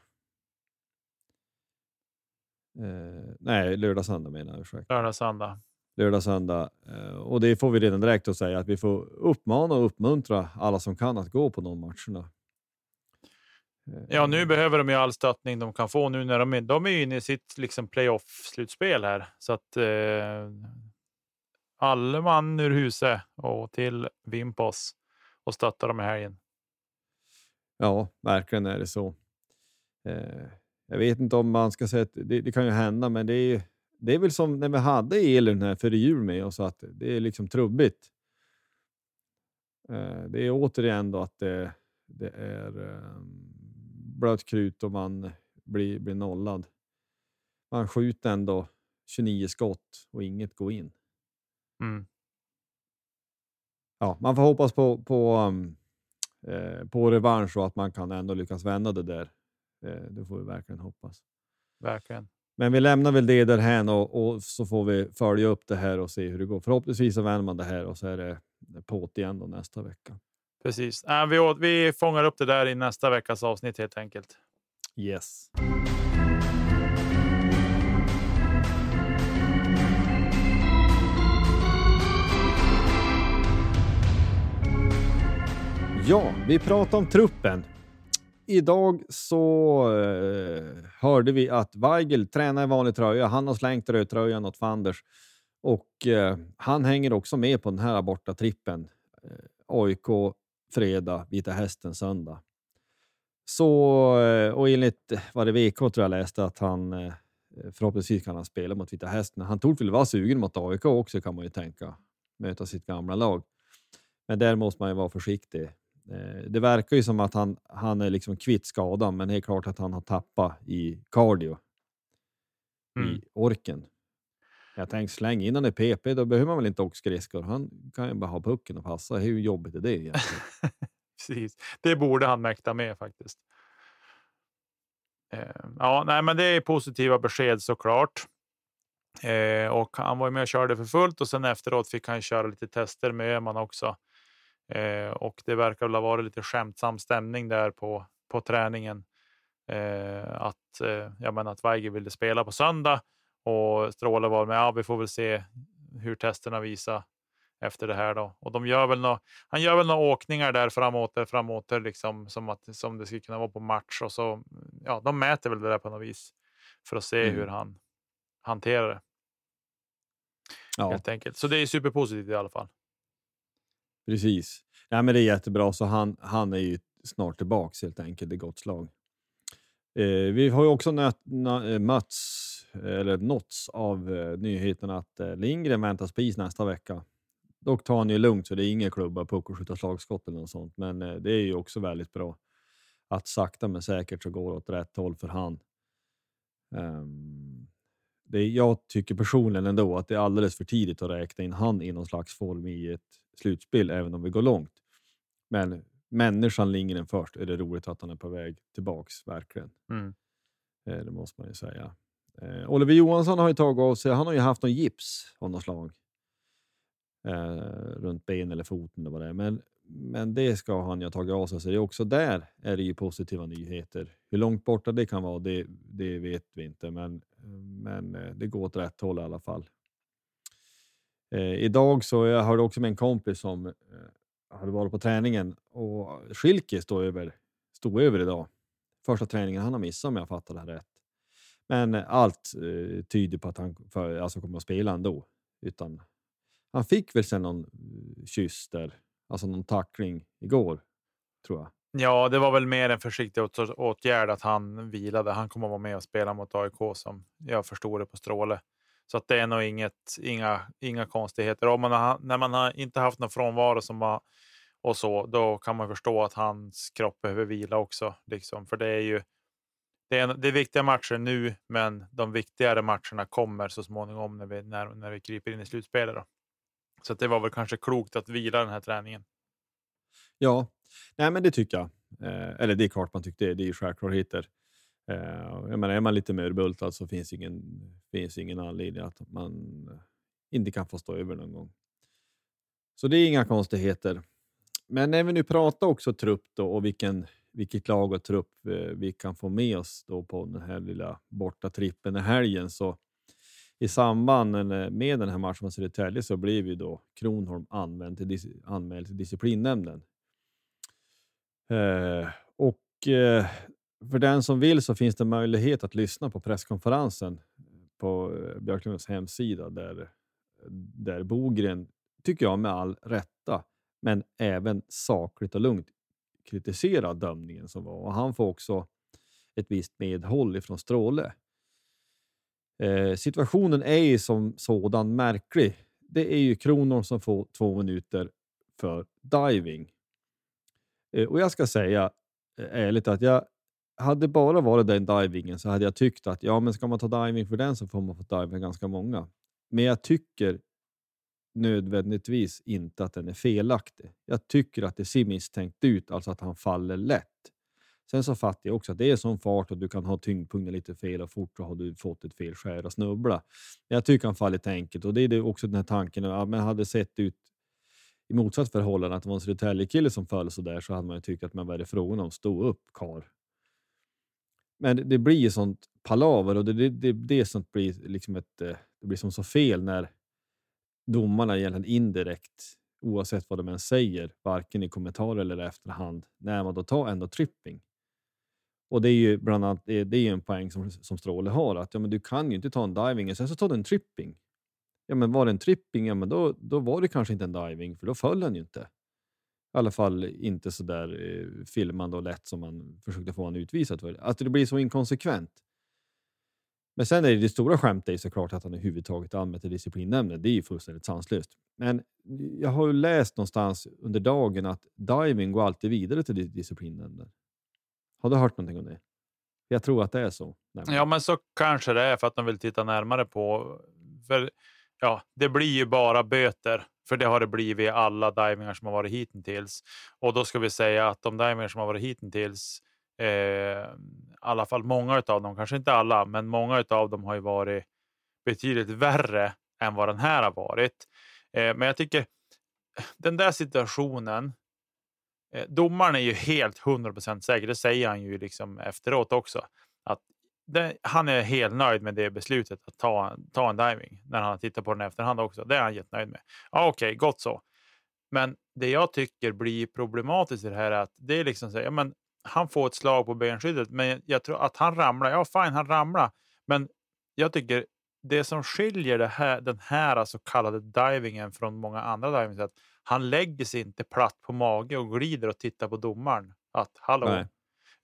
Eh, nej, lördag, söndag menar jag. Ursäkta. Lördag, söndag. Lördag, söndag. Eh, och det får vi redan direkt att säga att vi får uppmana och uppmuntra alla som kan att gå på de matcherna. Eh, Ja, nu behöver de ju all stöttning de kan få nu när de är, de är inne i sitt liksom playoff-slutspel här. Så att eh, alla man ur huset och till Vimpos och stötta dem i helgen. Ja, verkligen är det så. Eh, jag vet inte om man ska säga att det, det kan ju hända, men det är, ju- det är väl som när vi hade Elin här före jul med oss, att det är liksom trubbigt. Eh, det är återigen då att det, det är eh, blött krut och man blir, blir nollad. Man skjuter ändå 29 skott och inget går in. Mm. Ja, man får hoppas på, på, um, eh, på revansch och att man kan ändå lyckas vända det där. Eh, det får vi verkligen hoppas. Verkligen. Men vi lämnar väl det därhän och, och så får vi följa upp det här och se hur det går. Förhoppningsvis så vänder man det här och så är det på't igen då nästa vecka. Precis. Äh, vi, vi fångar upp det där i nästa veckas avsnitt helt enkelt. Yes. Ja, vi pratar om truppen. Idag så eh, hörde vi att Weigel tränar i vanlig tröja. Han har slängt rödtröjan åt Fanders och eh, han hänger också med på den här borta trippen. Eh, AIK fredag, Vita Hästen söndag. Så, eh, och enligt vad det VK tror jag läste att han eh, förhoppningsvis kan han spela mot Vita Hästen. Han tog väl vara sugen mot AIK också kan man ju tänka. Möta sitt gamla lag. Men där måste man ju vara försiktig. Eh, Det verkar ju som att han, han är liksom kvitt skadan, men det är klart att han har tappat i cardio, Mm. i orken. Jag tänkte släng in honom i PP, då behöver man väl inte åka skridskor. Han kan ju bara ha pucken och passa. Hur jobbigt är det egentligen? Precis. Det borde han mäkta med faktiskt. Eh, ja, nej, men det är positiva besked såklart. Eh, och han var ju med och körde för fullt och sen efteråt fick han köra lite tester med Öhman också. Eh, och det verkar väl ha varit lite skämtsam stämning där på, på träningen. Eh, att, eh, jag menar att Weige ville spela på söndag och Stråle var med. Ja, vi får väl se hur testerna visar efter det här då. Och de gör väl nå, han gör väl några åkningar där framåt, där framåt, liksom som att som det skulle kunna vara på match och så. Ja, de mäter väl det där på något vis för att se Mm. hur han hanterar det Ja, helt enkelt. Så det är superpositivt i alla fall precis. Ja, men det är jättebra, så han, han är ju snart tillbaks helt enkelt i gott slag. Eh, vi har ju också nöt, nö, eh, mötts, eller nåtts av eh, nyheten att eh, Lindgren väntas på is nästa vecka. Dock tar han ju lugnt så det är inga klubba, puck och skjuta slagskott eller något sånt. Men eh, det är ju också väldigt bra att sakta men säkert så går det åt rätt håll för han. Um, det, är- jag tycker personligen ändå att det är alldeles för tidigt att räkna in han i någon slags form i ett slutspel, även om vi går långt. Men människan Lindgren först, är det roligt att han är på väg tillbaks, verkligen. Mm. Eh, Det måste man ju säga. Eh, Oliver Johansson har ju tagit av sig, han har ju haft någon gips av något slag. Eh, runt ben eller foten eller vad det är. Men, men det ska han ju ha tagit av sig. Så det är också där är det ju positiva nyheter. Hur långt borta det kan vara, det, det vet vi inte. Men, men eh, det går åt rätt håll i alla fall. Eh, idag så jag hörde också med en kompis som eh, hade varit på träningen och Schilke stod över, stod över idag första träningen han har missat om jag fattar det här rätt. Men eh, allt eh, tyder på att han för, alltså kommer att spela ändå utan Han fick väl sen någon eh, kyss där, alltså någon tackling igår, tror jag. Ja, det var väl mer en försiktig åtgärd att han vilade. Han kommer att vara med och spela mot AIK som jag förstod det på Stråle. Så att det är nog inget, inga, inga konstigheter. Om man har, när man har inte haft någon frånvaro som var, och så, då kan man förstå att hans kropp behöver vila också. Liksom. För det är ju det är, det är viktiga matcher nu, men de viktigare matcherna kommer så småningom när vi, när, när vi kryper in i slutspelet. Då. Så det var väl kanske klokt att vila den här träningen. Ja, nej, men det tycker jag. Eh, eller det är klart man tyckte det. Det är ju självklarheter. Eh, jag menar, är man lite mörbultad så alltså, finns ingen, finns ingen anledning att man inte kan få stå över någon gång. Så det är inga konstigheter. Men när vi nu pratar också trupp då och vilken, vilket lag och trupp eh, vi kan få med oss då på den här lilla borta trippen i helgen så i samband med den här matchen mot Södertälje så blev ju då Kronholm anmäld till, anmäld till disciplinnämnden. Eh, och eh, för den som vill så finns det möjlighet att lyssna på presskonferensen på eh, Björklunds hemsida där, där Bogren, tycker jag med all rätta, men även sakligt och lugnt kritiserar dömningen som var. Och han får också ett visst medhåll ifrån Stråle. Eh, situationen är ju som sådan märklig. Det är ju Kronor som får två minuter för diving. Eh, och jag ska säga eh, ärligt att jag hade bara varit den divingen så hade jag tyckt att ja, men ska man ta diving för den så får man få diva ganska många. Men jag tycker nödvändigtvis inte att den är felaktig. Jag tycker att det ser misstänkt ut, alltså att han faller lätt. Sen så fattar jag också att det är sån fart och du kan ha tyngdpunkten lite fel och fort och har du fått ett fel skär och snubbla. Jag tycker han faller lite enkelt och det är också den här tanken. att men hade sett ut i motsatt förhållande att det var en Södertälje-kille som föll så där så hade man ju tyckt att man var det frågan om? Stå upp kar. Men det, det blir ju sånt palaver och det, det, det, det sånt blir liksom ett, eh, det blir som så fel när domarna egentligen indirekt, oavsett vad de än säger, varken i kommentarer eller efterhand, när man då tar ändå tripping. Och det är ju bland annat det, det är en poäng som, som Stråle har, att ja, men du kan ju inte ta en diving och sen så tar du en tripping. Ja, men var det en tripping, ja, men då, då var det kanske inte en diving, för då föll den ju inte. I alla fall inte så där eh, filmande och lätt som man försökte få honom utvisad för. Att det blir så inkonsekvent. Men sen är det, det stora skämtet är såklart att han överhuvudtaget anmält till disciplinnämnden. Det är ju fullständigt sanslöst. Men jag har ju läst någonstans under dagen att diving går alltid vidare till disciplinnämnden. Har du hört någonting om det? Jag tror att det är så. Ja, men så kanske det är för att de vill titta närmare på. För ja, det blir ju bara böter, för det har det blivit i alla divingar som har varit hittills. Och då ska vi säga att de divingar som har varit hittills, eh, i alla fall många av dem, kanske inte alla, men många av dem har ju varit betydligt värre än vad den här har varit. Eh, men jag tycker den där situationen. Eh, domaren är ju helt 100% säker. Det säger han ju liksom efteråt också. Att det, han är helt nöjd med det beslutet att ta, ta en diving när han tittar på den efterhand också. Det är han jättenöjd med. Ja, Okej, okay, gott så. Men det jag tycker blir problematiskt i det här är att det är liksom så, ja, men han får ett slag på benskyddet, men jag tror att han ramlar. Ja, fine, han ramlar, men jag tycker det som skiljer det här, den här så kallade divingen från många andra divings är att han lägger sig inte platt på mage och glider och tittar på domaren. Att hallå, Nej.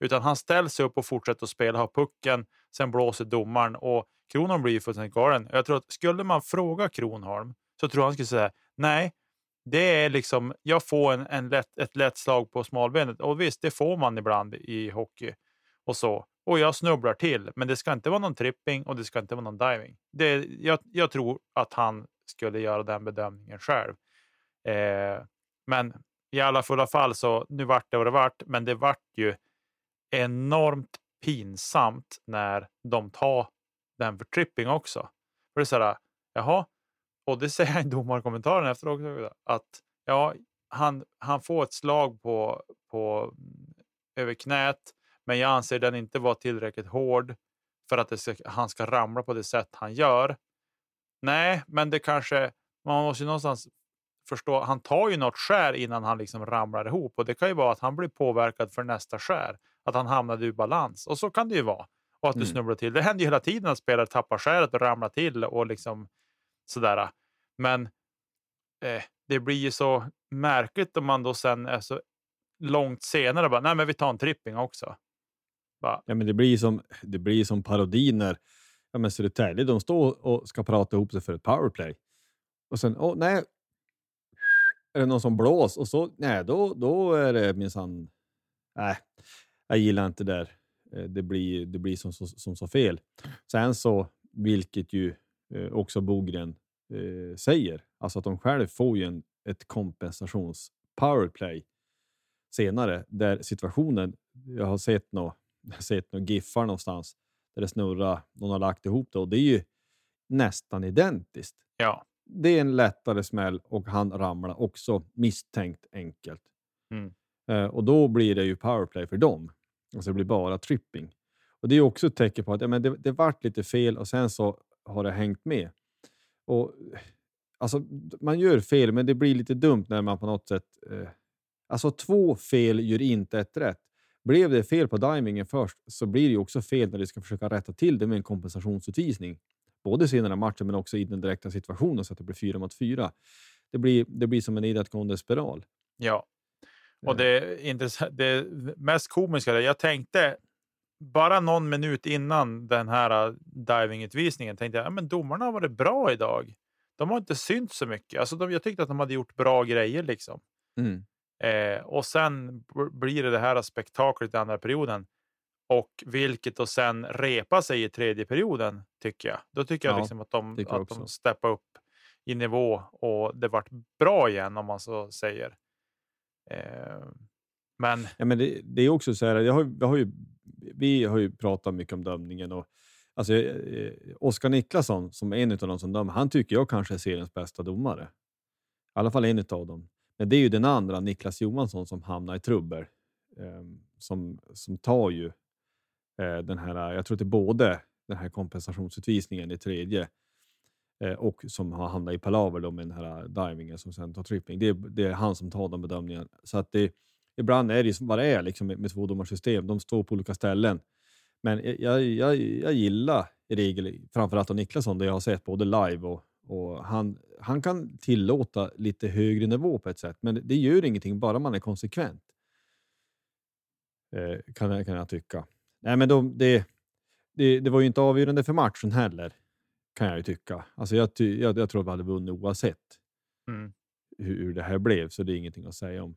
Utan han ställer sig upp och fortsätter att spela, har pucken, sen blåser domaren och Kronholm blir ju fullständigt galen. Jag tror att skulle man fråga Kronholm så tror jag han skulle säga nej, det är liksom, jag får en, en lätt, ett lätt slag på smalbenet och visst, det får man ibland i hockey och så. Och jag snubblar till, men det ska inte vara någon tripping och det ska inte vara någon diving. Det, jag, jag tror att han skulle göra den bedömningen själv. Eh, men i alla fulla fall så nu vart det vad det vart, men det vart ju enormt pinsamt när de tar den för tripping också. För det är så här, jaha, och det säger han i domarkommentaren efteråt. också, att ja, han, han får ett slag på, på, mm, över knät, men jag anser den inte vara tillräckligt hård för att ska, han ska ramla på det sätt han gör. Nej, men det kanske, man måste ju någonstans förstå, han tar ju något skär innan han liksom ramlar ihop och det kan ju vara att han blir påverkad för nästa skär att han hamnade ur balans. Och så kan det ju vara. Och att du mm. snubblar till. Det händer ju hela tiden att spelare tappar skäret och ramlar till och liksom sådär. Men eh, det blir ju så märkligt om man då sen är så långt senare bara, nej men vi tar en tripping också. Bara. Ja, men det blir som, det blir som parodi när ja, men Södertälje de står och ska prata ihop sig för ett powerplay. Och sen, åh nej, är det någon som blås och så, nej, då, då är det minsann, nej, jag gillar inte det där. Eh, det blir, det blir som, som, som så fel. Sen så, vilket ju eh, också Bogren eh, säger, alltså att de själv får ju en, ett kompensations powerplay senare där situationen, jag har sett några sett några giffar någonstans där det snurrar, någon har lagt ihop det och det är ju nästan identiskt. Ja. Det är en lättare smäll och han ramlar också misstänkt enkelt. Mm. Eh, och då blir det ju powerplay för dem. Alltså det blir bara tripping. Och Det är också ett tecken på att ja, men det, det vart lite fel och sen så har det hängt med. Och, alltså, man gör fel, men det blir lite dumt när man på något sätt... Eh, alltså två fel gör inte ett rätt. Blev det fel på divingen först så blir det också fel när du ska försöka rätta till det med en kompensationsutvisning. Både senare i matchen men också i den direkta situationen så att det blir fyra mot fyra. Det blir, det blir som en nedåtgående spiral. Ja, och det, det mest komiska, jag tänkte bara någon minut innan den här äh, divingutvisningen tänkte jag att domarna har varit bra idag. De har inte synts så mycket. Alltså de, jag tyckte att de hade gjort bra grejer. liksom. Mm. Eh, och sen blir det det här spektaklet i andra perioden. Och vilket och sen repa sig i tredje perioden tycker jag. Då tycker jag liksom att de, att de steppar upp i nivå och det vart bra igen om man så säger. Eh, men, ja, men det, det, är också så här, jag har, jag har ju, vi har ju pratat mycket om dömningen och alltså, eh, eh Oskar Niklasson som är en av de som dömer, han tycker jag kanske är seriens bästa domare. I alla fall en av dem. Men det är ju den andra, Niklas Johansson, som hamnar i trubbel. Eh, som, som tar ju eh, den här, jag tror att det är både den här kompensationsutvisningen i tredje Eh, och som har hamnat i palaver med den här divingen som sen tar tripping. Det är, det är han som tar de bedömningarna. Så att det, ibland är det vad det är liksom, med, med tvådomarsystem. De står på olika ställen. Men jag, jag, jag gillar i regel, framförallt av Niklasson, det jag har sett både live och, och han, han kan tillåta lite högre nivå på ett sätt, men det gör ingenting bara man är konsekvent. Eh, kan, jag, kan jag tycka. Nej, men de, det, det, det var ju inte avgörande för matchen heller, kan jag ju tycka. Alltså jag, jag, jag tror att vi hade vunnit oavsett mm. hur, hur det här blev, så det är ingenting att säga om.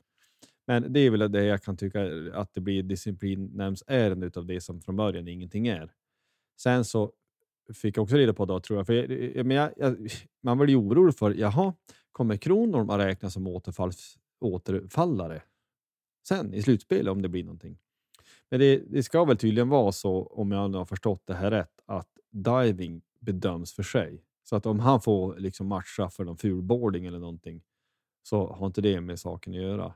Men det är väl det jag kan tycka att det blir disciplinnämndsärende av det som från början ingenting är. Sen så fick jag också reda på då, tror jag, för jag, men jag, jag, man var ju orolig för, jaha, kommer Kronholm att räknas som återfalls, återfallare sen i slutspelet om det blir någonting? Men det, det, ska väl tydligen vara så, om jag har förstått det här rätt, att diving bedöms för sig. Så att om han får liksom matcha för någon fulboarding eller någonting så har inte det med saken att göra.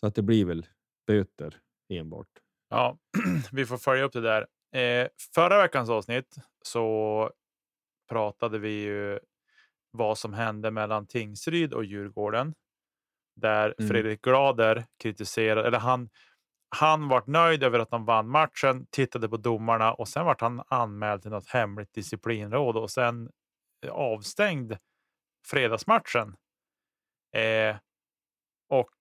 Så att det blir väl böter enbart. Ja, vi får följa upp det där. Eh, förra veckans avsnitt så pratade vi ju vad som hände mellan Tingsryd och Djurgården. Där mm. Fredrik Glader kritiserade, eller han, han var nöjd över att de vann matchen, tittade på domarna och sen vart han anmäld till något hemligt disciplinråd och sen eh, avstängd fredagsmatchen. Eh, och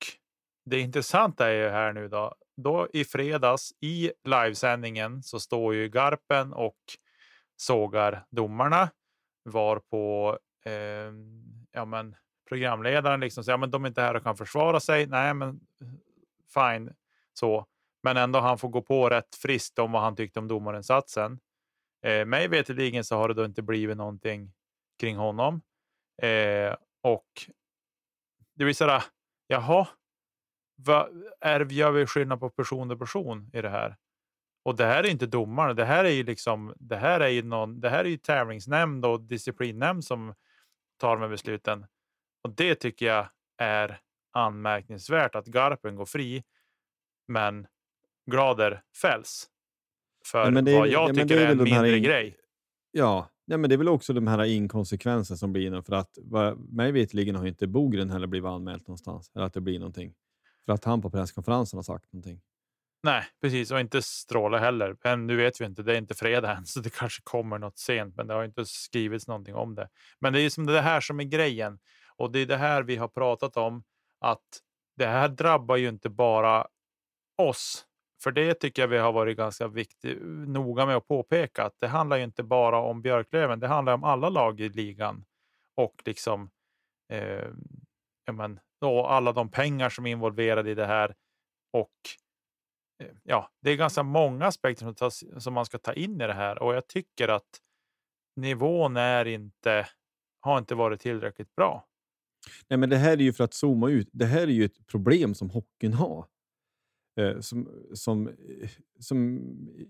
det intressanta är ju här nu då. Då i fredags i livesändningen så står ju Garpen och sågar domarna var på eh, ja, men programledaren liksom säger ja, men de är inte här och kan försvara sig. Nej, men eh, fine så, men ändå han får gå på rätt friskt om vad han tyckte om domarinsatsen. Eh, mig veterligen så har det då inte blivit någonting kring honom eh, och det blir sådär. Jaha, Va, är, gör vi skillnad på person och person i det här? Och det här är inte domarna. Det här är ju liksom. Det här är ju någon. Det här är ju tävlingsnämnd och disciplinnämnd som tar med besluten. Och det tycker jag är anmärkningsvärt att Garpen går fri. Men Glader fälls. För ja, är, vad jag ja, tycker är, är en mindre in... grej. Ja, ja, men det är väl också de här inkonsekvenserna som blir för att mig veterligen har inte Bogren heller blivit anmält någonstans eller att det blir någonting. För att han på presskonferensen har sagt någonting. Nej, precis. Och inte Stråle heller. Men nu vet vi inte. Det är inte fredag än, så det kanske kommer något sent. Men det har inte skrivits någonting om det. Men det är som det här som är grejen. Och det är det här vi har pratat om, att det här drabbar ju inte bara oss. För det tycker jag vi har varit ganska viktig, noga med att påpeka att det handlar ju inte bara om Björklöven, det handlar om alla lag i ligan och liksom eh, ja, men, då alla de pengar som är involverade i det här. Och eh, ja, det är ganska många aspekter som, tas, som man ska ta in i det här och jag tycker att nivån är inte, har inte varit tillräckligt bra. Nej, men det här är ju för att zooma ut. Det här är ju ett problem som hockeyn har. Eh, som, som, som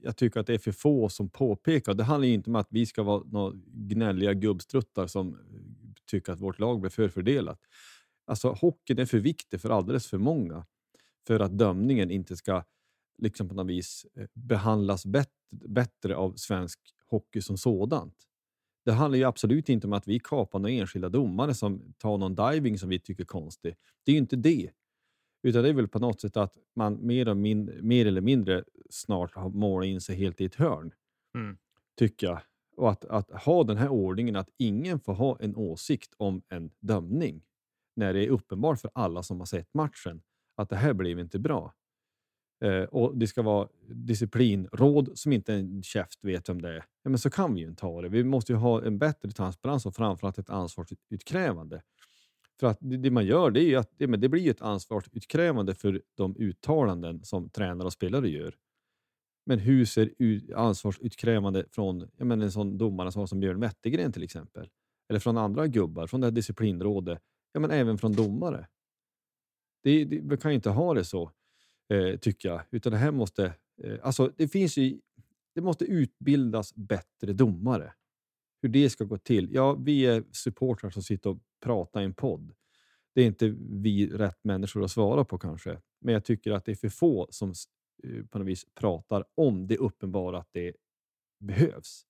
jag tycker att det är för få som påpekar. Det handlar inte om att vi ska vara några gnälliga gubbstruttar som tycker att vårt lag blir förfördelat. Alltså, hockeyn är för viktig för alldeles för många för att dömningen inte ska liksom på något vis eh, behandlas bet bättre av svensk hockey som sådant. Det handlar ju absolut inte om att vi kapar några enskilda domare som tar någon diving som vi tycker är konstig. Det är ju inte det. Utan det är väl på något sätt att man mer, och min, mer eller mindre snart har målat in sig helt i ett hörn. Mm. Tycker jag. Och att, att ha den här ordningen att ingen får ha en åsikt om en dömning när det är uppenbart för alla som har sett matchen att det här blev inte bra. Eh, och det ska vara disciplinråd som inte en käft vet om det är. Ja, men så kan vi ju inte ha det. Vi måste ju ha en bättre transparens och framförallt ett ansvarsutkrävande. För att det, det man gör det är ju att det, men det blir ett ansvarsutkrävande för de uttalanden som tränare och spelare gör. Men hur ser ansvarsutkrävande från jag menar, en sån domare som, som Björn Wettergren till exempel? Eller från andra gubbar, från det här disciplinrådet, ja, men även från domare. Det, det, vi kan ju inte ha det så, eh, tycker jag. Utan det här måste... Eh, alltså, det finns ju... Det måste utbildas bättre domare. Hur det ska gå till. Ja, vi är supportrar som sitter och prata i en podd. Det är inte vi rätt människor att svara på kanske. Men jag tycker att det är för få som eh, på något vis pratar om det uppenbara att det behövs.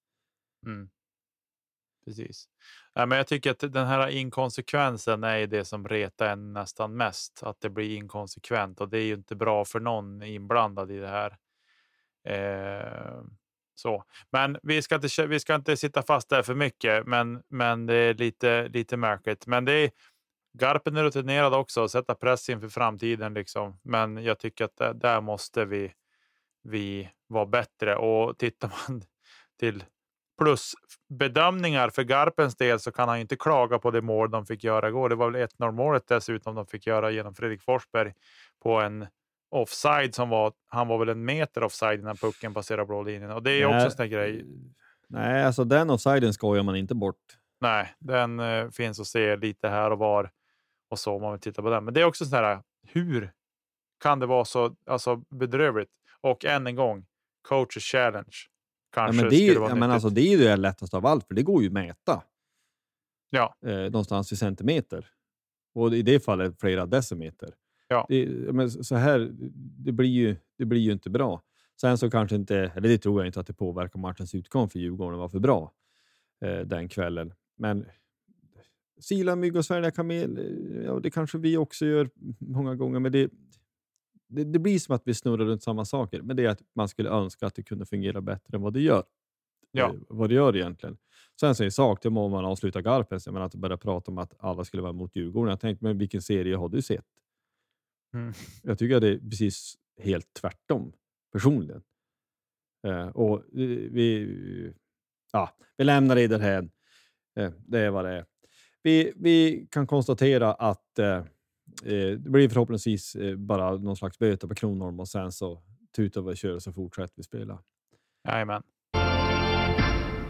Mm. Precis. Ja, men jag tycker att den här inkonsekvensen är det som retar en nästan mest. Att det blir inkonsekvent och det är ju inte bra för någon inblandad i det här. Eh, så. Men vi ska, inte, vi ska inte sitta fast där för mycket, men, men det är lite, lite märkligt. Men det är, Garpen är rutinerad också att sätta press inför framtiden. Liksom. Men jag tycker att där, där måste vi, vi vara bättre. Och tittar man till plusbedömningar för Garpens del så kan han inte klaga på det mål de fick göra igår. Det var väl 1-0 målet dessutom de fick göra genom Fredrik Forsberg på en offside som var. Han var väl en meter offside när pucken passerade blå linjen och det är Nej, också en sån grej. Nej, alltså den offsiden skojar man inte bort. Nej, den uh, finns att se lite här och var och så om man vill titta på den. Men det är också så här. Hur kan det vara så alltså, bedrövligt? Och än en gång, coaches challenge. Kanske ja, men det är ju, ja, men alltså, det är ju det lättaste av allt, för det går ju att mäta. Ja. Eh, någonstans i centimeter. Och i det fallet flera decimeter. Ja. Det, men så här, det blir, ju, det blir ju inte bra. Sen så kanske inte, eller det tror jag inte att det påverkar matchens utgång för Djurgården var för bra eh, den kvällen. Men sila mygg och svälja kamel, ja, det kanske vi också gör många gånger. Men det, det, det, blir som att vi snurrar runt samma saker. Men det är att man skulle önska att det kunde fungera bättre än vad det gör. Ja. Eh, vad det gör egentligen. Sen så i sak, det må man avsluta Garpens. Men att börja prata om att alla skulle vara mot Djurgården. Jag tänkte, men vilken serie har du sett? Mm. Jag tycker att det är precis helt tvärtom personligen. Eh, och vi, ja, vi lämnar det därhän. Eh, det är vad det är. Vi, vi kan konstatera att eh, eh det blir förhoppningsvis eh, bara någon slags böter på Kronholm och sen så tutar vi och kör och så fortsätter vi spela. Jajamän.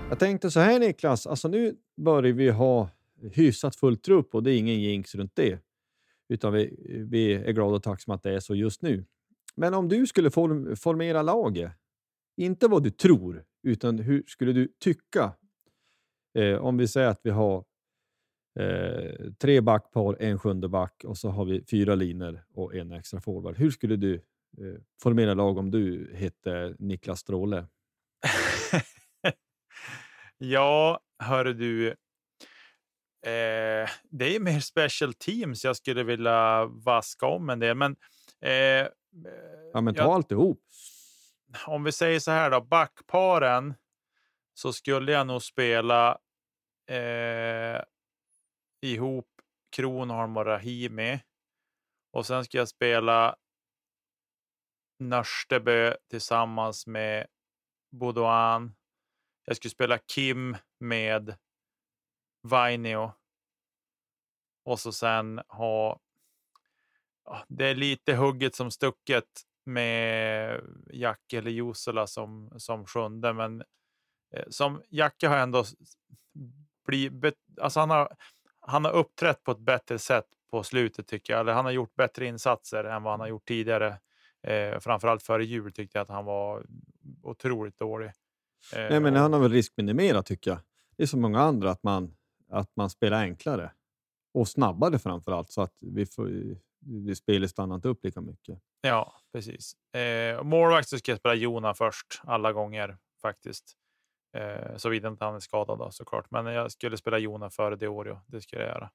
Jag tänkte så här Niklas, alltså nu börjar vi ha hyfsat full trupp och det är ingen jinx runt det. Utan vi, vi är glada och tacksamma att det är så just nu. Men om du skulle form, formera laget, inte vad du tror, utan hur skulle du tycka? Eh, om vi säger att vi har eh, tre backpar, en sjunde back och så har vi fyra linor och en extra forward. Hur skulle du eh, formera lag om du hette Niklas Stråle? ja, hör du. Eh, det är mer special teams jag skulle vilja vaska om en del. Men, eh, ja, men ta jag, alltihop. Om vi säger så här då, backparen så skulle jag nog spela eh, ihop Kronholm och Rahimi. Och sen ska jag spela Nörstebö tillsammans med Baudouin. Jag skulle spela Kim med Vainio. Och så sen ha. Det är lite hugget som stucket med Jacke eller Jusela som, som sjunde, men eh, som Jacke har ändå blivit, alltså han har, han har uppträtt på ett bättre sätt på slutet tycker jag. Eller han har gjort bättre insatser än vad han har gjort tidigare. Eh, framförallt före jul tyckte jag att han var otroligt dålig. Eh, Nej, men han har väl riskminimerat tycker jag. Det är så många andra att man, att man spelar enklare och snabbare framför allt så att vi får, spelet stannar inte upp lika mycket. Ja, precis. Eh, målvakt så ska jag spela Jona först alla gånger faktiskt. Eh, Såvida inte han är skadad då, såklart. Men jag skulle spela Jona före Deorio. Det skulle jag göra.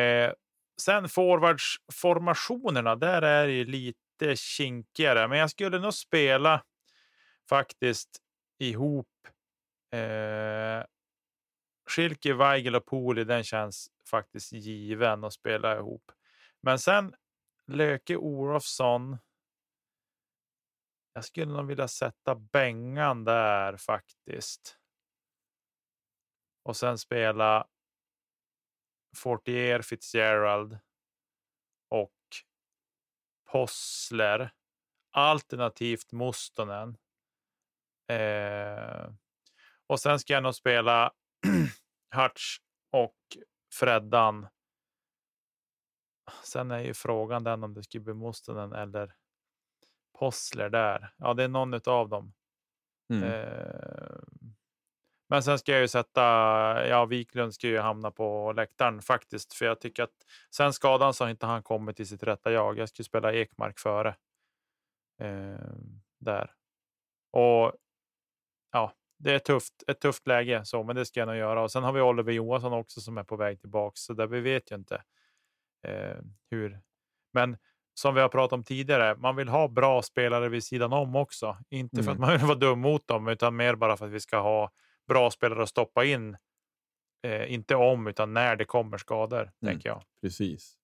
Eh, sen forwardsformationerna, där är det lite kinkigare. Men jag skulle nog spela faktiskt ihop eh, Schilke, Weigel och Poli. Den känns faktiskt given att spela ihop. Men sen Löke Olofsson. Jag skulle nog vilja sätta Bengan där faktiskt. Och sen spela Fortier, Fitzgerald och Possler. Alternativt Mustonen. Eh, och sen ska jag nog spela Hutch och Freddan Sen är ju frågan den om det skulle bli Mustonen eller Possler där. Ja, det är någon av dem. Mm. Eh, men sen ska jag ju sätta, ja, Wiklund ska ju hamna på läktaren faktiskt, för jag tycker att sen skadan så har inte han kommit till sitt rätta jag. Jag skulle spela Ekmark före eh, där. Och ja, det är tufft, ett tufft läge så, men det ska jag nog göra. Och sen har vi Oliver Johansson också som är på väg tillbaks, så där vi vet ju inte eh, hur. Men som vi har pratat om tidigare, man vill ha bra spelare vid sidan om också. Inte mm. för att mm. man vill vara dum mot dem, utan mer bara för att vi ska ha bra spelare att stoppa in. Eh, inte om, utan när det kommer skador, mm. tänker jag. Precis.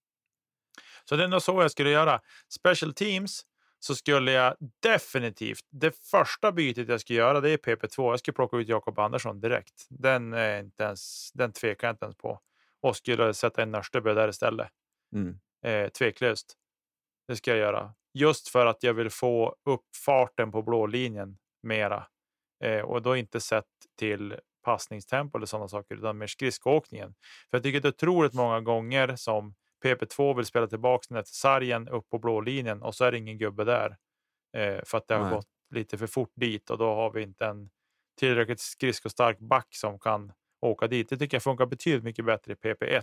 Så det är nog så jag skulle göra. Special teams så skulle jag definitivt. Det första bytet jag skulle göra, det är PP2. Jag skulle plocka ut Jakob Andersson direkt. Den är inte ens. Den tvekar jag inte ens på och skulle sätta in Nörstebö där istället. Mm. Eh, tveklöst. Det ska jag göra. Just för att jag vill få upp farten på blå linjen mera. Eh, och då inte sett till passningstempo eller sådana saker, utan mer skridskoåkningen. För jag tycker det är otroligt många gånger som PP2 vill spela tillbaka den efter sargen upp på blå linjen och så är det ingen gubbe där. Eh, för att det har Nej. gått lite för fort dit och då har vi inte en tillräckligt skridskostark back som kan åka dit. Det tycker jag funkar betydligt mycket bättre i PP1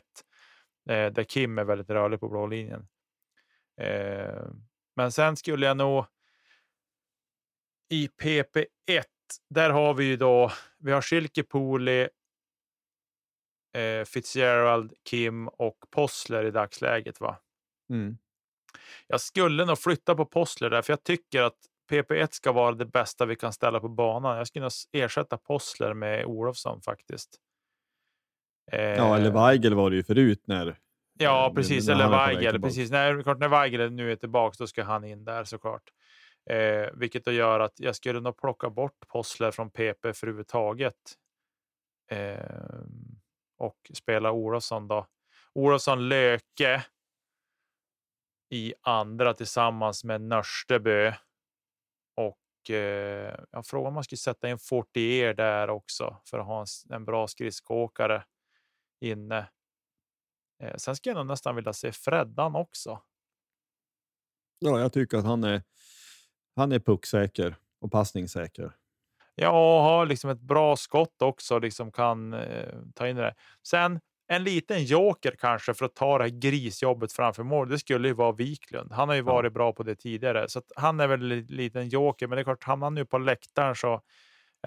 eh, där Kim är väldigt rörlig på blå linjen. Eh, men sen skulle jag nog i PP1. Där har vi ju då. Vi har Schilke Pooley, eh, Fitzgerald, Kim och Possler i dagsläget. va? Mm. Jag skulle nog flytta på Possler där, för jag tycker att PP1 ska vara det bästa vi kan ställa på banan. Jag skulle nog ersätta Possler med Olofsson faktiskt. Ja, eller eh, Weigel var det ju förut när... Ja, precis. När eller Weigel. Precis. När, klart, när Weigel nu är tillbaka, då ska han in där såklart. Eh, vilket då gör att jag skulle nog plocka bort Possler från PP för överhuvudtaget. Eh, och spela Olofsson då. Olofsson Löke i andra tillsammans med Nörstebö. Och eh, jag frågar om man skulle sätta in Fortier där också för att ha en, en bra skridskoåkare inne. Eh, sen skulle jag nästan vilja se Freddan också. Ja, jag tycker att han är. Han är pucksäker och passningssäker. Ja, och har liksom ett bra skott också, liksom kan eh, ta in det. Sen en liten joker kanske för att ta det här grisjobbet framför mål. Det skulle ju vara Wiklund. Han har ju varit bra på det tidigare, så han är väl en liten joker. Men det är klart, hamnar han nu på läktaren så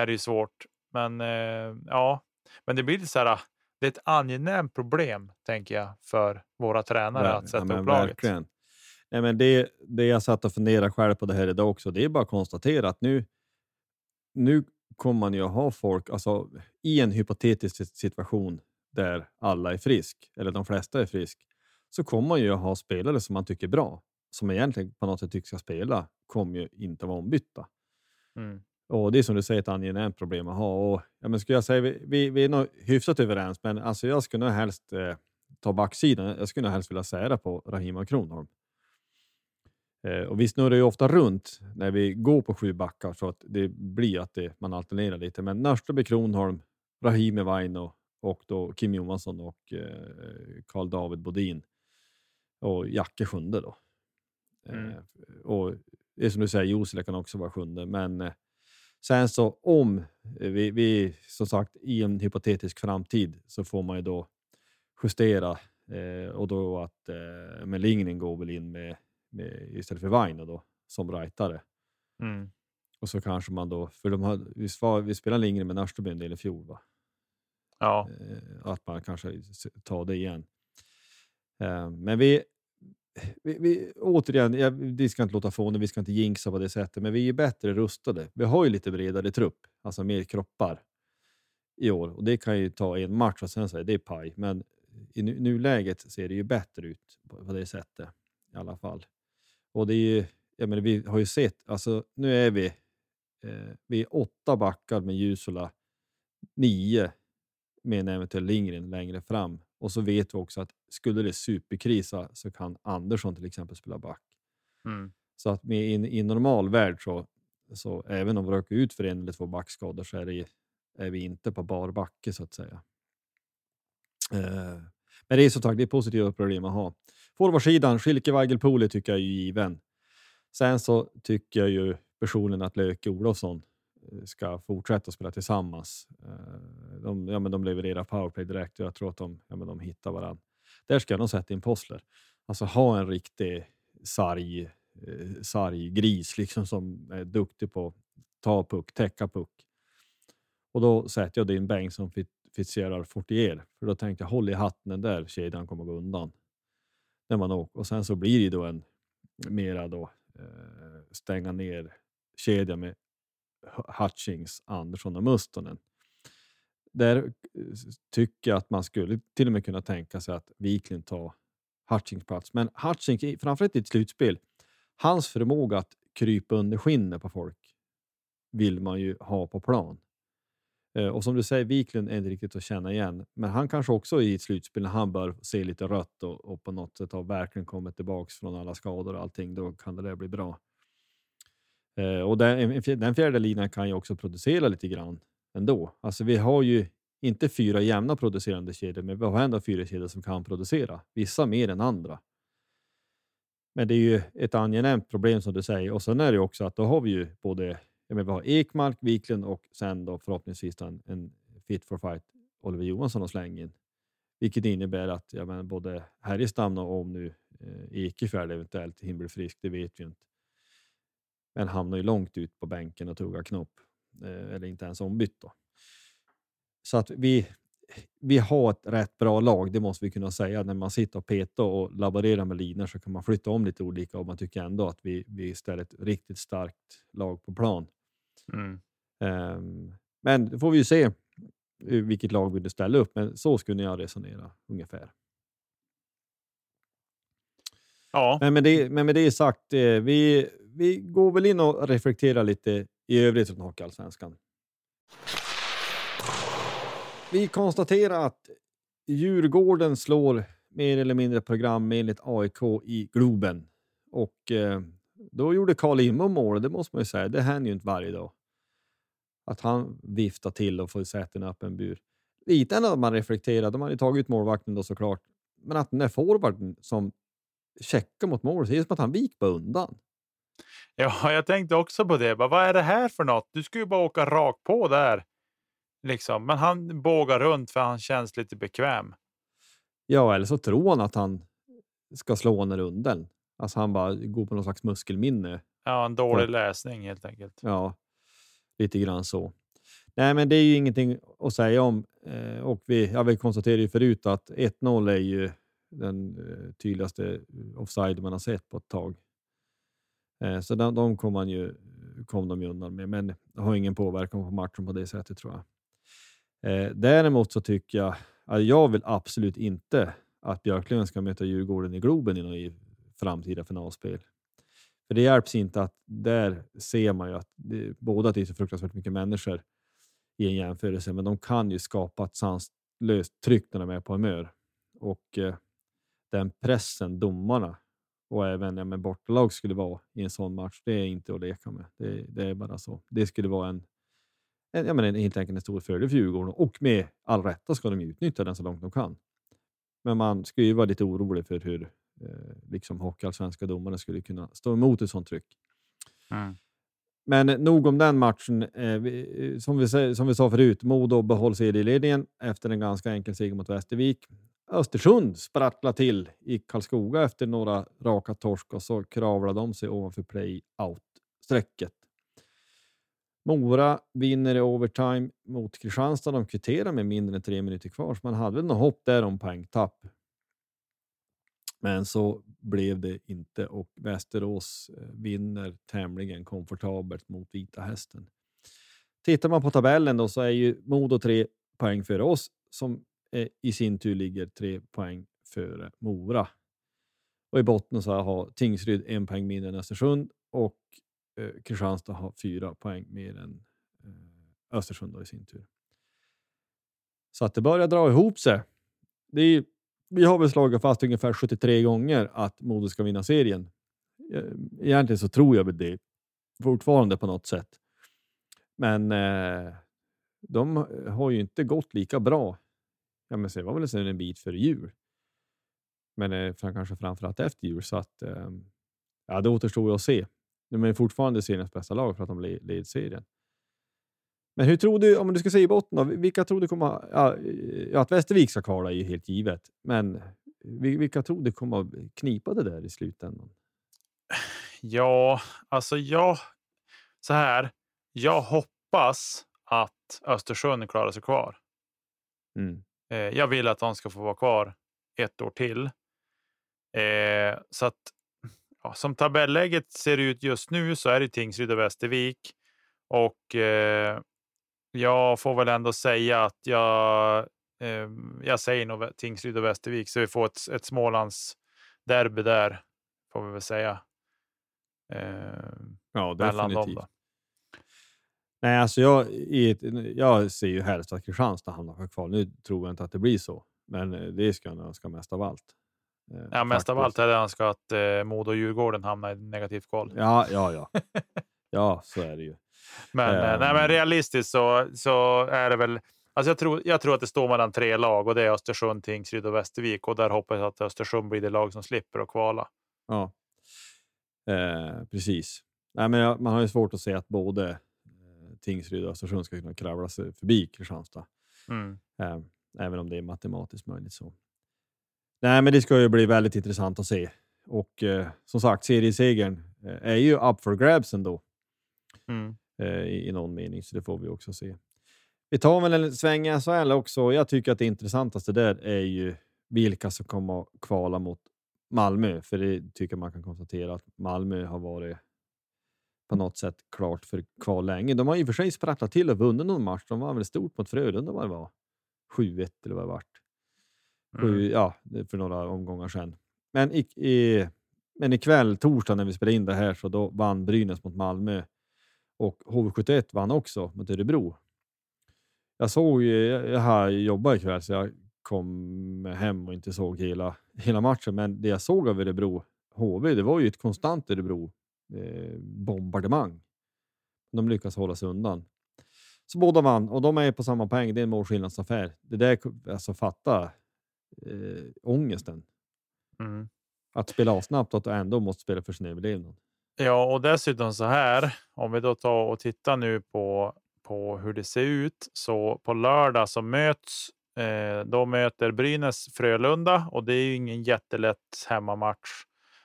är det ju svårt. Men eh, ja, men det blir lite så här det är ett angenämt problem, tänker jag, för våra tränare Ver att sätta ja, upp laget. Verkligen. Nej, men det, det jag satt och funderade själv på det här idag också, det är bara att konstatera att nu, nu kommer man ju att ha folk, alltså i en hypotetisk situation, där alla är frisk, eller de flesta är frisk, så kommer man ju ha spelare som man tycker är bra, som egentligen på något sätt tycker ska spela, kommer ju inte vara ombytta. Mm. Och det är som du säger ett angenämt problem att ha. Och, ja, men skulle jag säga, vi, vi, vi är nog hyfsat överens, men alltså jag skulle nog helst eh, ta backsidan. Jag skulle nog helst vilja sära på Rahima och Kronholm. Eh, och vi snurrar ju ofta runt när vi går på sju backar så att det blir att det, man alternerar lite. Men Nörström, Kronholm, Rahimi Vaino och då Kim Johansson och eh, Karl David Bodin och Jacke sjunde då. Mm. Eh, och det är som du säger, Josila kan också vara sjunde, men eh, sen så om vi, vi som sagt i en hypotetisk framtid så får man ju då justera och då att eh, men Lingnen går väl in med, med istället för Vaino då som rightare. Mm. Och så kanske man då, för de har, vi, svar, vi spelade Lindgren med Nörsteby en del i fjol, va? Ja, Eh, att man kanske tar det igen. Eh, men vi, vi, vi återigen, vi ska inte låta fånig, vi ska inte jinxa på det sättet, men vi är bättre rustade. Vi har ju lite bredare trupp, alltså mer kroppar i år och det kan ju ta en match och sen säga det är paj. Men i nu, nuläget ser det ju bättre ut på det sättet i alla fall. Och det är ju, jag menar, vi har ju sett, alltså nu är vi, eh, vi är åtta backar med Jusula, nio med en eventuell Lindgren längre fram. Och så vet vi också att skulle det superkrisa så kan Andersson till exempel spela back. mm. Så att med in, i en normal värld så, så även om vi råkar ut för en eller två backskador så är, det, är vi inte på bar backe så att säga. Eh, men det är som sagt det är positiva problem att ha. Forwardsidan, Schilke Weigelpoli tycker jag är given. Sen så tycker jag ju personligen att Löke Olofsson eh, ska fortsätta spela tillsammans. Eh, de, ja, men de levererar powerplay direkt och jag tror att de, ja, men de hittar varandra. Där ska jag nog sätta in Possler. Alltså ha en riktig sarg, eh, sarggris liksom som är duktig på att ta puck, täcka puck. Och då sätter jag din bänk som Fit- Fitzgerald Fortier. För då tänkte jag håll i hatten den där kedjan kommer gå undan. När man åker. Och sen så blir det då en mera då eh, stänga ner kedja med Hutchings, Andersson och Mustonen. Där eh, tycker jag att man skulle till och med kunna tänka sig att Wiklund tar Hutchings plats. Men Hutchings, framförallt i ett slutspel, hans förmåga att krypa under skinnet på folk vill man ju ha på plan. Eh, och som du säger, Wiklund är inte riktigt att känna igen, men han kanske också i ett slutspel när han bör se lite rött och, och på något sätt har verkligen kommit tillbaks från alla skador och allting, då kan det där bli bra. Eh, och den, den fjärde linan kan ju också producera lite grann ändå. Alltså vi har ju inte fyra jämna producerande kedjor, men vi har ändå fyra kedjor som kan producera. Vissa mer än andra. Men det är ju ett angenämt problem som du säger. Och sen är det ju också att då har vi ju både menar, vi har Ekmark, Wiklund och sen då förhoppningsvis då en, en fit for fight Oliver Johansson att slänga in. Vilket innebär att ja, men både Härjestam och om nu eh, Ekefjärd eventuellt hinner bli frisk, det vet vi inte. Men hamnar ju långt ut på bänken och tuggar knopp. Eh, eller inte ens ombytt då. Så att vi, vi har ett rätt bra lag, det måste vi kunna säga. När man sitter och petar och laborerar med linor så kan man flytta om lite olika och man tycker ändå att vi, vi ställer ett riktigt starkt lag på plan. Mm. Ehm, men då får vi ju se eh, vilket lag vi ställa upp, men så skulle jag resonera ungefär. Ja, Men med det, men med det sagt, eh, vi, vi går väl in och reflekterar lite i övrigt runt Hockeyallsvenskan. Vi konstaterar att Djurgården slår mer eller mindre programenligt AIK i Globen. Och eh, då gjorde Karl Lindbom mål, det måste man ju säga. Det händer ju inte varje dag. Att han viftar till och får sätta en öppen bur. Lite när man reflekterar, de hade ju tagit ut målvakten då såklart. Men att den där forwarden som checkar mot mål, det är som att han vik bara undan. ja, jag tänkte också på det. Bara, vad är det här för något? Du ska ju bara åka rakt på där. Liksom. Men han bågar runt för han känns lite bekväm. Ja, eller så tror han att han ska slå ner runden. Alltså han bara går på någon slags muskelminne. Ja, en dålig läsning helt enkelt. Ja, lite grann så. Nej, men det är ju ingenting att säga om. Eh, och vi, ja, vi konstaterade ju förut att 1-0 är ju den eh, tydligaste eh, offside man har sett på ett tag. Eh, så de, de kom, man ju, kom de ju undan med, men har ingen påverkan på matchen på det sättet tror jag. Eh, däremot så tycker jag att jag vill absolut inte att Björklöven ska möta Djurgården i Globen i något framtida finalspel. För det hjälps inte att där ser man ju att det, båda att det är så fruktansvärt mycket människor i en jämförelse, men de kan ju skapa ett sanslöst tryck när de är på humör. Och eh, den pressen domarna och även ja, men bortalag skulle vara i en sån match, det är inte att leka med. Det, det är bara så. Det skulle vara en, en, ja, men en, helt enkelt en stor fördel för Djurgården och med all rätta ska de utnyttja den så långt de kan. Men man ska ju vara lite orolig för hur liksom hockeyallsvenska domare skulle kunna stå emot ett sånt tryck. Mm. Men nog om den matchen. Eh, vi, som, vi, som vi sa förut, Modo behåller serieledningen efter en ganska enkel seger mot Västervik. Östersund sprattlar till i Karlskoga efter några raka torsk och så kravlar de sig ovanför play-out-strecket. Mora vinner i overtime mot Kristianstad. De kvitterar med mindre än tre minuter kvar, så man hade väl något hopp där om poängtapp. Men så blev det inte och Västerås eh, vinner tämligen komfortabelt mot Vita Hästen. Tittar man på tabellen då så är ju Modo tre poäng före oss som eh, i sin tur ligger tre poäng före Mora. Och i botten så har Tingsryd en poäng mindre än Östersund och eh, Kristianstad har fyra poäng mer än eh, Östersund då i sin tur. Så att det börjar dra ihop sig. Det är, vi har väl slagit fast ungefär 73 gånger att Modo ska vinna serien. Eh, egentligen så tror jag väl det fortfarande på något sätt. Men eh, de har ju inte gått lika bra. Ja, men det var väl sen en bit före jul. Men eh, kanske framförallt efter jul så att eh, ja, det återstår ju att se. De är fortfarande seriens bästa lag för att de leder serien. Men hur tror du, om du ska säga i botten, då, vilka tror du kommer... Ja, att Västervik ska kvala är ju helt givet, men vilka tror du kommer att knipa det där i slutändan? Ja, alltså jag... Så här. Jag hoppas att Östersund klarar sig kvar. Mm. Eh, jag vill att de ska få vara kvar ett år till. Eh, så att ja, som tabelläget ser ut just nu så är det Tingsryd och Västervik. Och eh, jag får väl ändå säga att jag, eh, jag säger nog Tingsryd och Västervik så vi får ett, ett Smålands derby där får vi väl säga. Eh, ja, definitivt. Nej, alltså jag, i ett, jag ser ju helst att Kristianstad hamnar kvar. Nu tror jag inte att det blir så, men eh, det ska jag önska mest av allt. Eh, ja, mest faktiskt. av allt hade jag önskat att eh, Modo och Djurgården hamnar i negativt kval. Ja, ja, ja. ja, så är det ju. Men, um, nej, men realistiskt så, så är det väl. Alltså jag, tror, jag tror att det står mellan tre lag och det är Östersund, Tingsryd och Västervik och där hoppas jag att Östersund blir det lag som slipper att kvala. Ja, eh, precis. Nej, men jag, man har ju svårt att se att både eh, Tingsryd och Östersund ska kunna kravla sig förbi Kristianstad. Mm. Eh, även om det är matematiskt möjligt så. Nej, men det ska ju bli väldigt intressant att se. Och eh, som sagt, seriesegern eh, är ju up for grabs ändå. Mm. Eh, i, i någon mening, så det får vi också se. Vi tar väl en sväng i SHL också. Jag tycker att det intressantaste där är ju vilka som kommer att kvala mot Malmö, för det tycker man kan konstatera att Malmö har varit på något sätt klart för kval länge. De har i och för sig sprattlat till och vunnit någon match. De var väl stort mot Frölunda vad det var. 7-1 eller vad det vart. Mm. Ja, för några omgångar sedan. Men, i, i, men ikväll, torsdag, när vi spelar in det här, så då vann Brynäs mot Malmö och HV71 vann också mot Örebro. Jag såg, jag har jobbat ikväll så jag kom hem och inte såg hela, hela matchen, men det jag såg av Örebro HV, det var ju ett konstant Örebro eh, bombardemang. De lyckas hålla sig undan. Så båda vann och de är på samma poäng. Det är en målskillnadsaffär. Det där, alltså fatta eh, ångesten. Mm. Att spela snabbt och att ändå måste spela för sin överlevnad. Ja, och dessutom så här, om vi då tar och tittar nu på, på hur det ser ut. Så på lördag så möts, eh, då möter Brynäs Frölunda och det är ju ingen jättelätt hemmamatch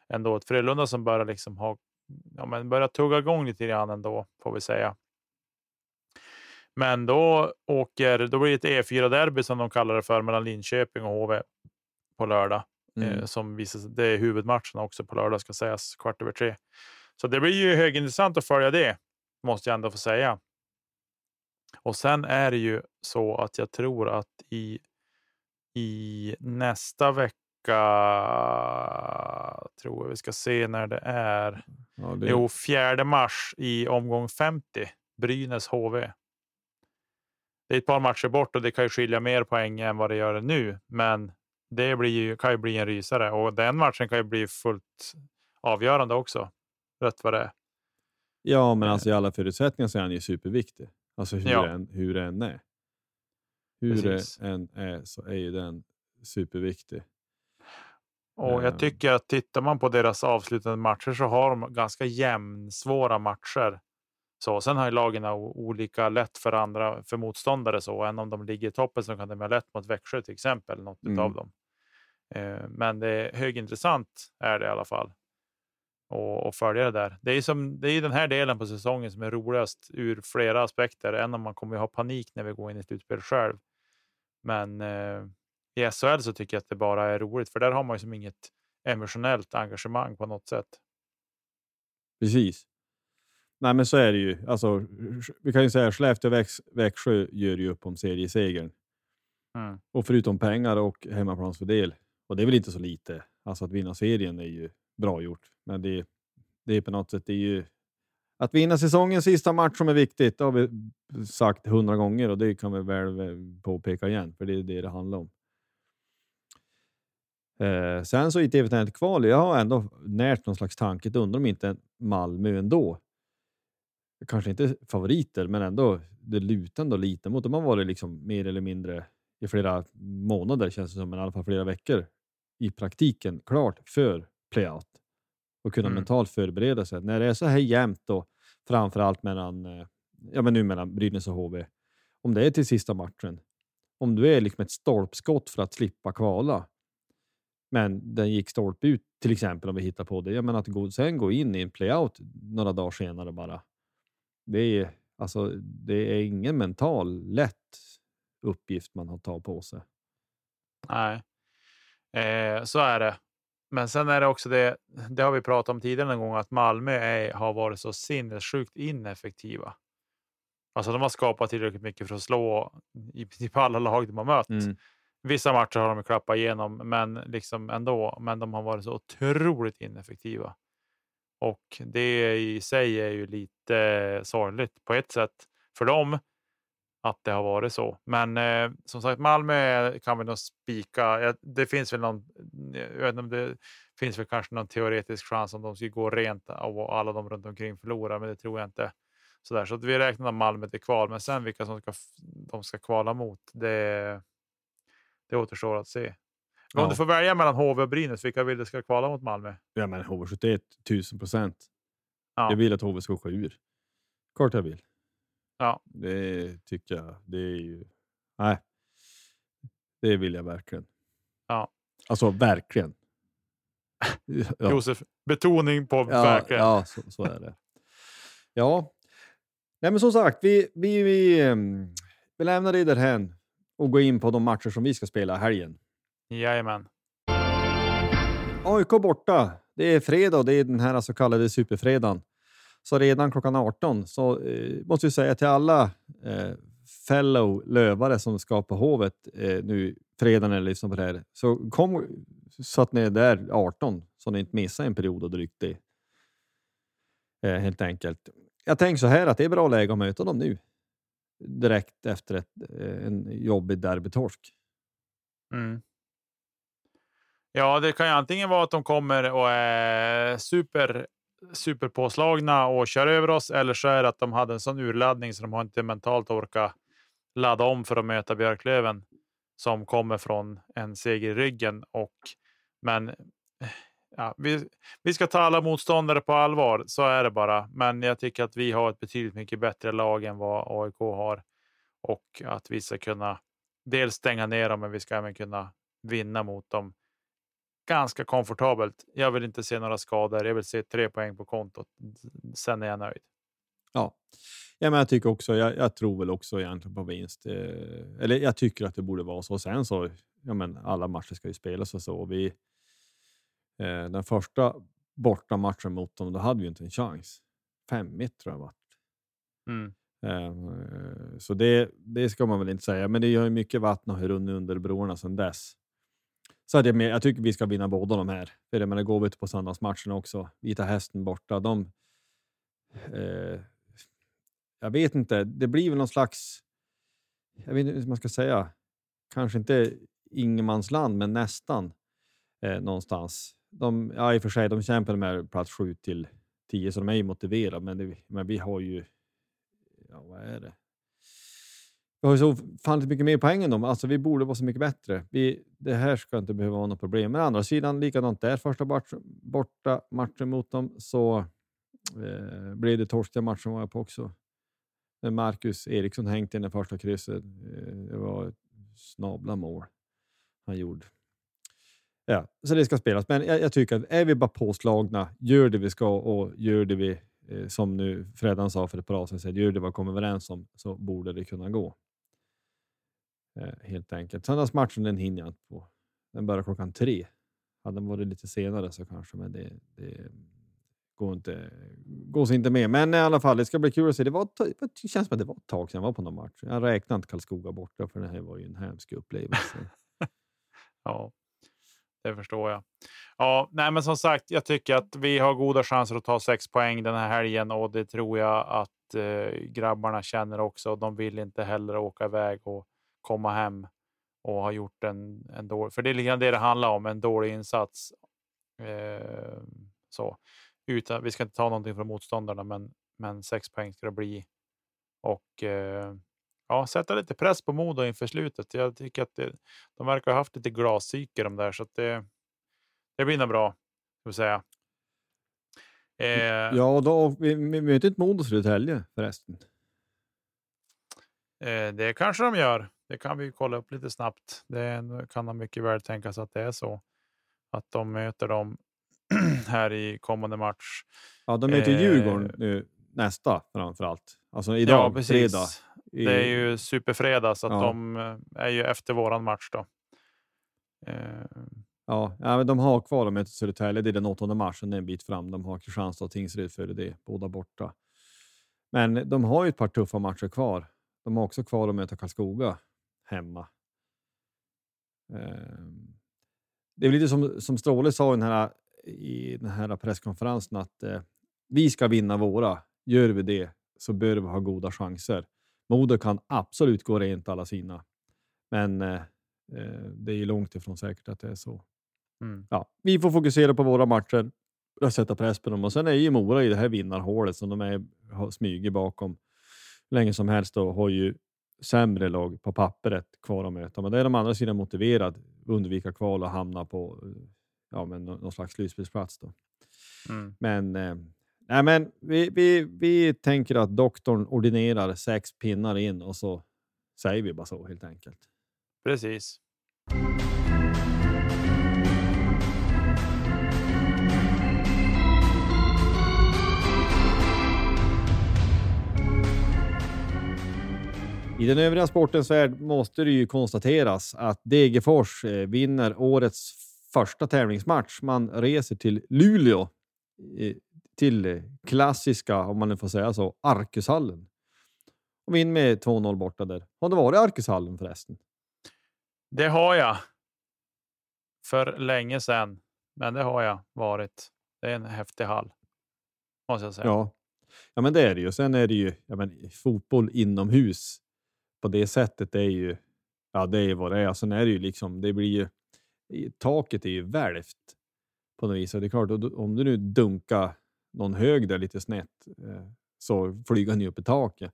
ändå. Ett Frölunda som börjar liksom ha, ja, men börjar tugga igång lite grann ändå får vi säga. Men då åker, då blir det ett E4-derby som de kallar det för mellan Linköping och HV på lördag. Eh, mm. Eh, som visar sig, det är huvudmatchen också på lördag ska sägas kvart över tre. Så det blir ju högintressant att följa det, måste jag ändå få säga. Och sen är det ju så att jag tror att i i nästa vecka. Tror jag vi ska se när det är. Ja, det, Jo, 4 mars i omgång 50. Brynäs HV. Det är ett par matcher bort och det kan ju skilja mer poäng än vad det gör nu, men det blir ju, kan ju bli en rysare och den matchen kan ju bli fullt avgörande också. Rätt vad det är. ja, men alltså i alla förutsättningar så är han ju superviktig. Alltså hur, Ja. än, hur än är. Hur Precis. än är så är ju den superviktig. Och jag Ehm. tycker att tittar man på deras avslutande matcher så har de ganska jämnsvåra matcher. Så, sen har ju lagen olika lätt för andra för motståndare så. Än om de ligger i toppen så kan de ha lätt mot Växjö till exempel. Något Mm. av dem. Eh, men det är högintressant är det i alla fall. Och, och följa det där. Det är, som, det är den här delen på säsongen som är roligast ur flera aspekter. Än om man kommer att ha panik när vi går in i slutspel själv. Men eh, i SHL så tycker jag att det bara är roligt. För där har man ju som inget emotionellt engagemang på något sätt. Precis. Nej, men så är det ju. Alltså, vi kan ju säga Skellefteå och Väx, Växjö gör ju upp om seriesegern. Mm. Och förutom pengar och hemmaplansfördel, och det är väl inte så lite, alltså att vinna serien är ju bra gjort. Men det, det är på något sätt, det är ju att vinna säsongens sista match som är viktigt. Det har vi sagt hundra gånger och det kan vi väl påpeka igen, för det är det det handlar om. Eh, sen så i TV kval, jag har ändå närt någon slags tanke, undrar om inte Malmö ändå, kanske inte favoriter, men ändå det lutar ändå lite mot. De har varit liksom mer eller mindre i flera månader känns det som, men i alla fall flera veckor i praktiken klart för playout och kunna Mm. mentalt förbereda sig. När det är så här jämnt och framför allt mellan, eh, ja men nu mellan Brynäs och HV, om det är till sista matchen, om du är liksom ett stolpskott för att slippa kvala, men den gick stolpe ut till exempel om vi hittar på det. Jag menar att gå, sen gå in i en playout några dagar senare bara. Det är alltså, det är ingen mental lätt uppgift man har tagit på sig. Nej, eh, så är det. Men sen är det också det, det har vi pratat om tidigare någon gång, att Malmö är, har varit så sinnessjukt ineffektiva. Alltså de har skapat tillräckligt mycket för att slå i princip alla lag de har mött. Mm. Vissa matcher har de klappat igenom, men liksom ändå. Men de har varit så otroligt ineffektiva. Och det i sig är ju lite sorgligt på ett sätt för dem att det har varit så. Men eh, som sagt, Malmö kan vi nog spika. Det finns väl någon. Jag vet inte om det finns väl kanske någon teoretisk chans om de skulle gå rent och alla de runt omkring förlorar, men det tror jag inte. Så, där. så vi räknar med Malmö till kval, men sen vilka som ska, de ska kvala mot, det, det återstår att se. Men Om Ja. du får välja mellan HV och Brynäs, vilka vill du ska kvala mot Malmö? Ja, men HV71, tusen procent. Ja. Jag vill att HV ska åka ur. Klart jag vill. Ja. Det tycker jag. Det är ju... Nej. Det vill jag verkligen. Ja. Alltså verkligen. Ja. Josef, betoning på Ja, verkligen. ja så, så är det. Ja, nej men som sagt, vi, vi, vi, ehm, vi lämnar det därhän och går in på de matcher som vi ska spela helgen. Jajamän. AIK borta. Det är fredag och det är den här så kallade superfredagen. Så redan klockan 18 så eh, måste vi säga till alla eh, fellow lövare som ska på Hovet eh, nu fredagen eller lyssnar på det här. Så kom så att ni är där 18 så ni inte missar en period och drygt det. Eh, helt enkelt. Jag tänker så här att det är bra läge att möta dem nu. Direkt efter ett, eh, en jobbig derbytorsk. Mm. Ja, det kan ju antingen vara att de kommer och är super, superpåslagna och kör över oss, eller så är det att de hade en sån urladdning så de har inte mentalt orkat ladda om för att möta Björklöven som kommer från en seger i ryggen. Och, men eh, ja, vi, vi ska ta alla motståndare på allvar, så är det bara. Men jag tycker att vi har ett betydligt mycket bättre lag än vad AIK har och att vi ska kunna dels stänga ner dem, men vi ska även kunna vinna mot dem ganska komfortabelt. Jag vill inte se några skador. Jag vill se tre poäng på kontot. Sen är jag nöjd. Ja, ja men jag tycker också. Jag, jag tror väl också egentligen på vinst. Eh, eller jag tycker att det borde vara så. Sen så, ja, men alla matcher ska ju spelas och så. Vi, eh, den första borta matchen mot dem, då hade vi inte en chans. 5-1 tror jag var. Mm. Eh, så det, det ska man väl inte säga, men det har ju mycket vatten har runnit under broarna sedan dess. Så att jag, jag tycker vi ska vinna båda de här. För jag menar, går vi på söndagsmatchen också, Vita Hästen borta, de... Eh, jag vet inte, det blir väl någon slags... Jag vet inte hur man ska säga. Kanske inte ingenmansland, men nästan eh, någonstans. De, ja, i och för sig, de kämpar med plats 7 till 10, så de är ju motiverade, men, det, men vi har ju... Ja, vad är det? Vi har ju så ofantligt mycket mer poäng än dem. Alltså, vi borde vara så mycket bättre. Vi, det här ska inte behöva vara något problem. Men å andra sidan, likadant där. Första match, borta matchen mot dem så eh, blev det torsk matchen var jag på också. När Marcus Eriksson hängt i den första krysset. Eh, det var ett snabla mål han gjorde. Ja, så det ska spelas. Men jag, jag, tycker att är vi bara påslagna, gör det vi ska och gör det vi, eh, som nu Fredan sa för ett par år sedan, gör det vi kommer överens om, så borde det kunna gå. Eh, helt enkelt. Söndagsmatchen den hinner jag inte på. Den börjar klockan tre. Hade den varit lite senare så kanske, men det, det går inte. Går inte med. Men i alla fall, det ska bli kul att se. Det, var, det känns som att det var ett tag sedan jag var på någon match. Jag räknar inte Karlskoga borta, för det här var ju en hemsk upplevelse. ja, det förstår jag. Ja, nej, men som sagt, jag tycker att vi har goda chanser att ta sex poäng den här helgen och det tror jag att eh, grabbarna känner också. De vill inte heller åka iväg och komma hem och ha gjort en, en dålig... För det är lite det det handlar om, en dålig insats. Eh, så. Utan, vi ska inte ta någonting från motståndarna, men, men sex poäng ska det bli. Och eh, ja, sätta lite press på Modo inför slutet. Jag tycker att det, de verkar ha haft lite glaspsyke de där, så att det, det blir nog bra. Vill säga. Eh, ja, då, vi, vi möter inte Modo Södertälje förresten. Eh, det kanske de gör. Det kan vi kolla upp lite snabbt. Det kan de mycket väl tänka sig att det är så. Att de möter dem här i kommande match. Ja, de möter eh, Djurgården nu nästa framför allt. Alltså idag, ja, precis. fredag. I... Det är ju superfredag så att ja. de eh, är ju efter våran match då. Eh... Ja, ja men de har kvar att möta Södertälje. Det är den 8 mars, och det är en bit fram. De har Kristianstad och Tingsryd före det, båda borta. Men de har ju ett par tuffa matcher kvar. De har också kvar att möta Karlskoga hemma. Ehm, det är lite som, som Stråle sa i den här, i den här presskonferensen att eh, vi ska vinna våra. Gör vi det så bör vi ha goda chanser. Modo kan absolut gå rent alla sina, men eh, eh, det är långt ifrån säkert att det är så. Mm. Ja, vi får fokusera på våra matcher och sätta press på dem och sen är ju Mora i det här vinnarhålet som de är, har smugit bakom länge som helst och har ju sämre lag på pappret kvar att möta. Men det är de andra sidan motiverad undvika kval och hamna på ja, men någon slags slutspelsplats. Mm. Men, eh, nej, men vi, vi, vi tänker att doktorn ordinerar sex pinnar in och så säger vi bara så helt enkelt. Precis. I den övriga sportens värld måste det ju konstateras att Degerfors eh, vinner årets första tävlingsmatch. Man reser till Luleå, eh, till klassiska, om man nu får säga så, Arkushallen. Och vinner med 2-0 borta där. Har du varit i Arkushallen förresten? Det har jag. För länge sedan. Men det har jag varit. Det är en häftig hall. Måste jag säga. Ja, ja men det är det ju. Sen är det ju ja, men, fotboll inomhus på det sättet, är ju ja, det är vad det är. Sen är det ju liksom, det blir ju, taket är ju välvt på något vis. Och det är klart, om du nu dunkar någon hög där lite snett eh, så flyger han ju upp i taket.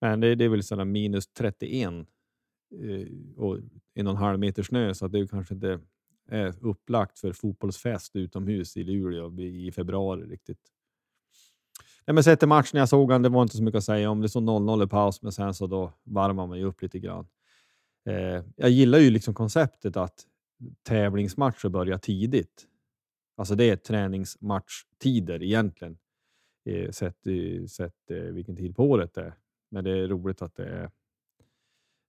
Men det, det är väl sådana minus 31 eh, och en och en halv meter snö, så att det kanske inte är upplagt för fotbollsfest utomhus i Luleå i februari riktigt. Nej, men sett till matchen jag såg han, det var inte så mycket att säga om. Det stod 0-0 i paus, men sen så då varvar man ju upp lite grann. Eh, jag gillar ju liksom konceptet att tävlingsmatcher börjar tidigt. Alltså det är träningsmatchtider egentligen, eh, sett, sett eh, vilken tid på året det är. Men det är roligt att det är,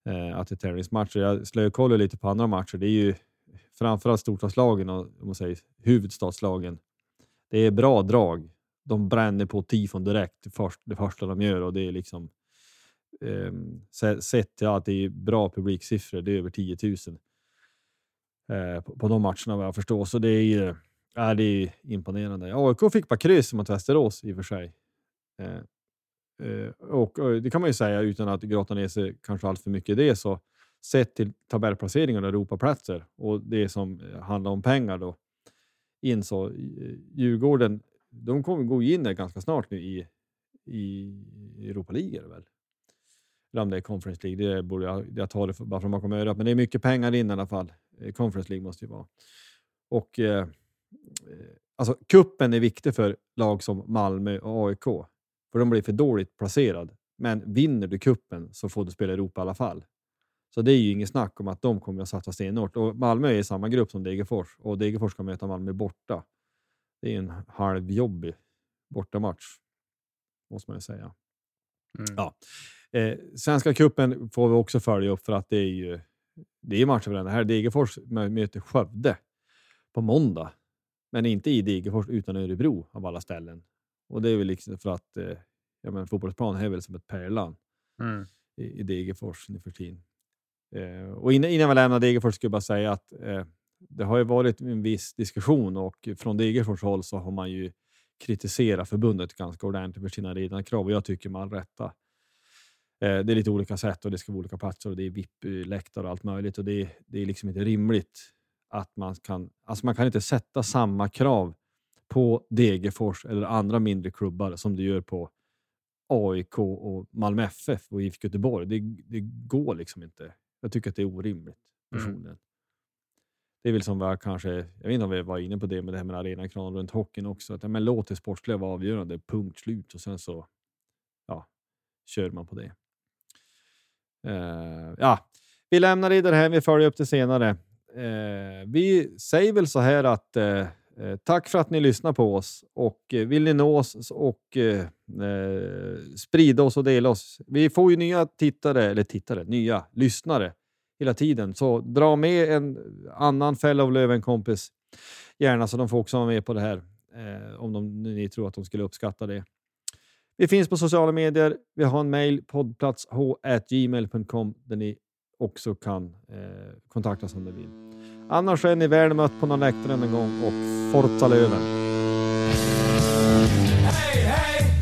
eh, att det är tävlingsmatcher. Jag slökollar lite på andra matcher. Det är ju framförallt storstadslagen och om man säger, huvudstadslagen. Det är bra drag de bränner på tifon direkt först, det första de gör och det är liksom eh, sett till att det är bra publiksiffror, det är över 10 000 eh, på, på de matcherna vad jag förstår. Så det är ju äh, det är imponerande. AIK fick bara kryss mot Västerås i och för sig. Eh, eh, och, och, det kan man ju säga utan att grotta ner sig kanske allt för mycket i det. Så sett till tabellplaceringar och Europaplatser och det som handlar om pengar då in så eh, Djurgården, de kommer gå in där ganska snart nu i, i Europa League väl? Eller om det är Conference League, det borde jag, jag tar det för, bara från bakom örat, men det är mycket pengar in i alla fall. Eh, Conference League måste ju vara. Och eh, eh, alltså kuppen är viktig för lag som Malmö och AIK, för de blir för dåligt placerad. Men vinner du kuppen så får du spela Europa i alla fall. Så det är ju inget snack om att de kommer att satsa stenhårt. Och Malmö är i samma grupp som Degerfors och Degerfors ska möta Malmö borta. Det är en halvjobbig bortamatch, måste man ju säga. Mm. Ja. Eh, Svenska kuppen får vi också följa upp för att det är ju det är matcher den här. Degerfors möter Skövde på måndag, men inte i Degerfors utan i Örebro av alla ställen. Och det är väl liksom för att eh, ja, men fotbollsplan är väl som ett pärlan mm. i, i Degerfors nu för tiden. Eh, och innan, innan vi lämnar Degerfors skulle jag bara säga att eh, det har ju varit en viss diskussion och från Degerfors håll så har man ju kritiserat förbundet ganska ordentligt för sina ridande krav och jag tycker all rätta. Eh, det är lite olika sätt och det ska vara olika platser och det är VIP-läktare och allt möjligt och det är, det är liksom inte rimligt att man kan. Alltså man kan inte sätta samma krav på Degerfors eller andra mindre klubbar som du gör på AIK och Malmö FF och IFK Göteborg. Det, det går liksom inte. Jag tycker att det är orimligt mm. personligen. Mm. Det är väl som vi kanske, jag vet inte om vi var inne på det med det här med arenakran runt hockeyn också. Att, men låt det sportsliga vara avgörande, punkt slut och sen så ja, kör man på det. Uh, ja, vi lämnar det där här, vi följer upp det senare. Uh, vi säger väl så här att uh, tack för att ni lyssnar på oss och vill ni nå oss och sprida oss och dela oss. Vi får ju nya tittare, eller tittare, nya lyssnare hela tiden. Så dra med en annan fellow Löven-kompis gärna så de får också vara med på det här. Eh, om de, ni tror att de skulle uppskatta det. Vi finns på sociala medier. Vi har en mejl, poddplatsh.gmail.com där ni också kan eh, kontakta oss om ni vill. Annars är ni väl mött på någon läktare en gång och Forza Löven! Hey, hey!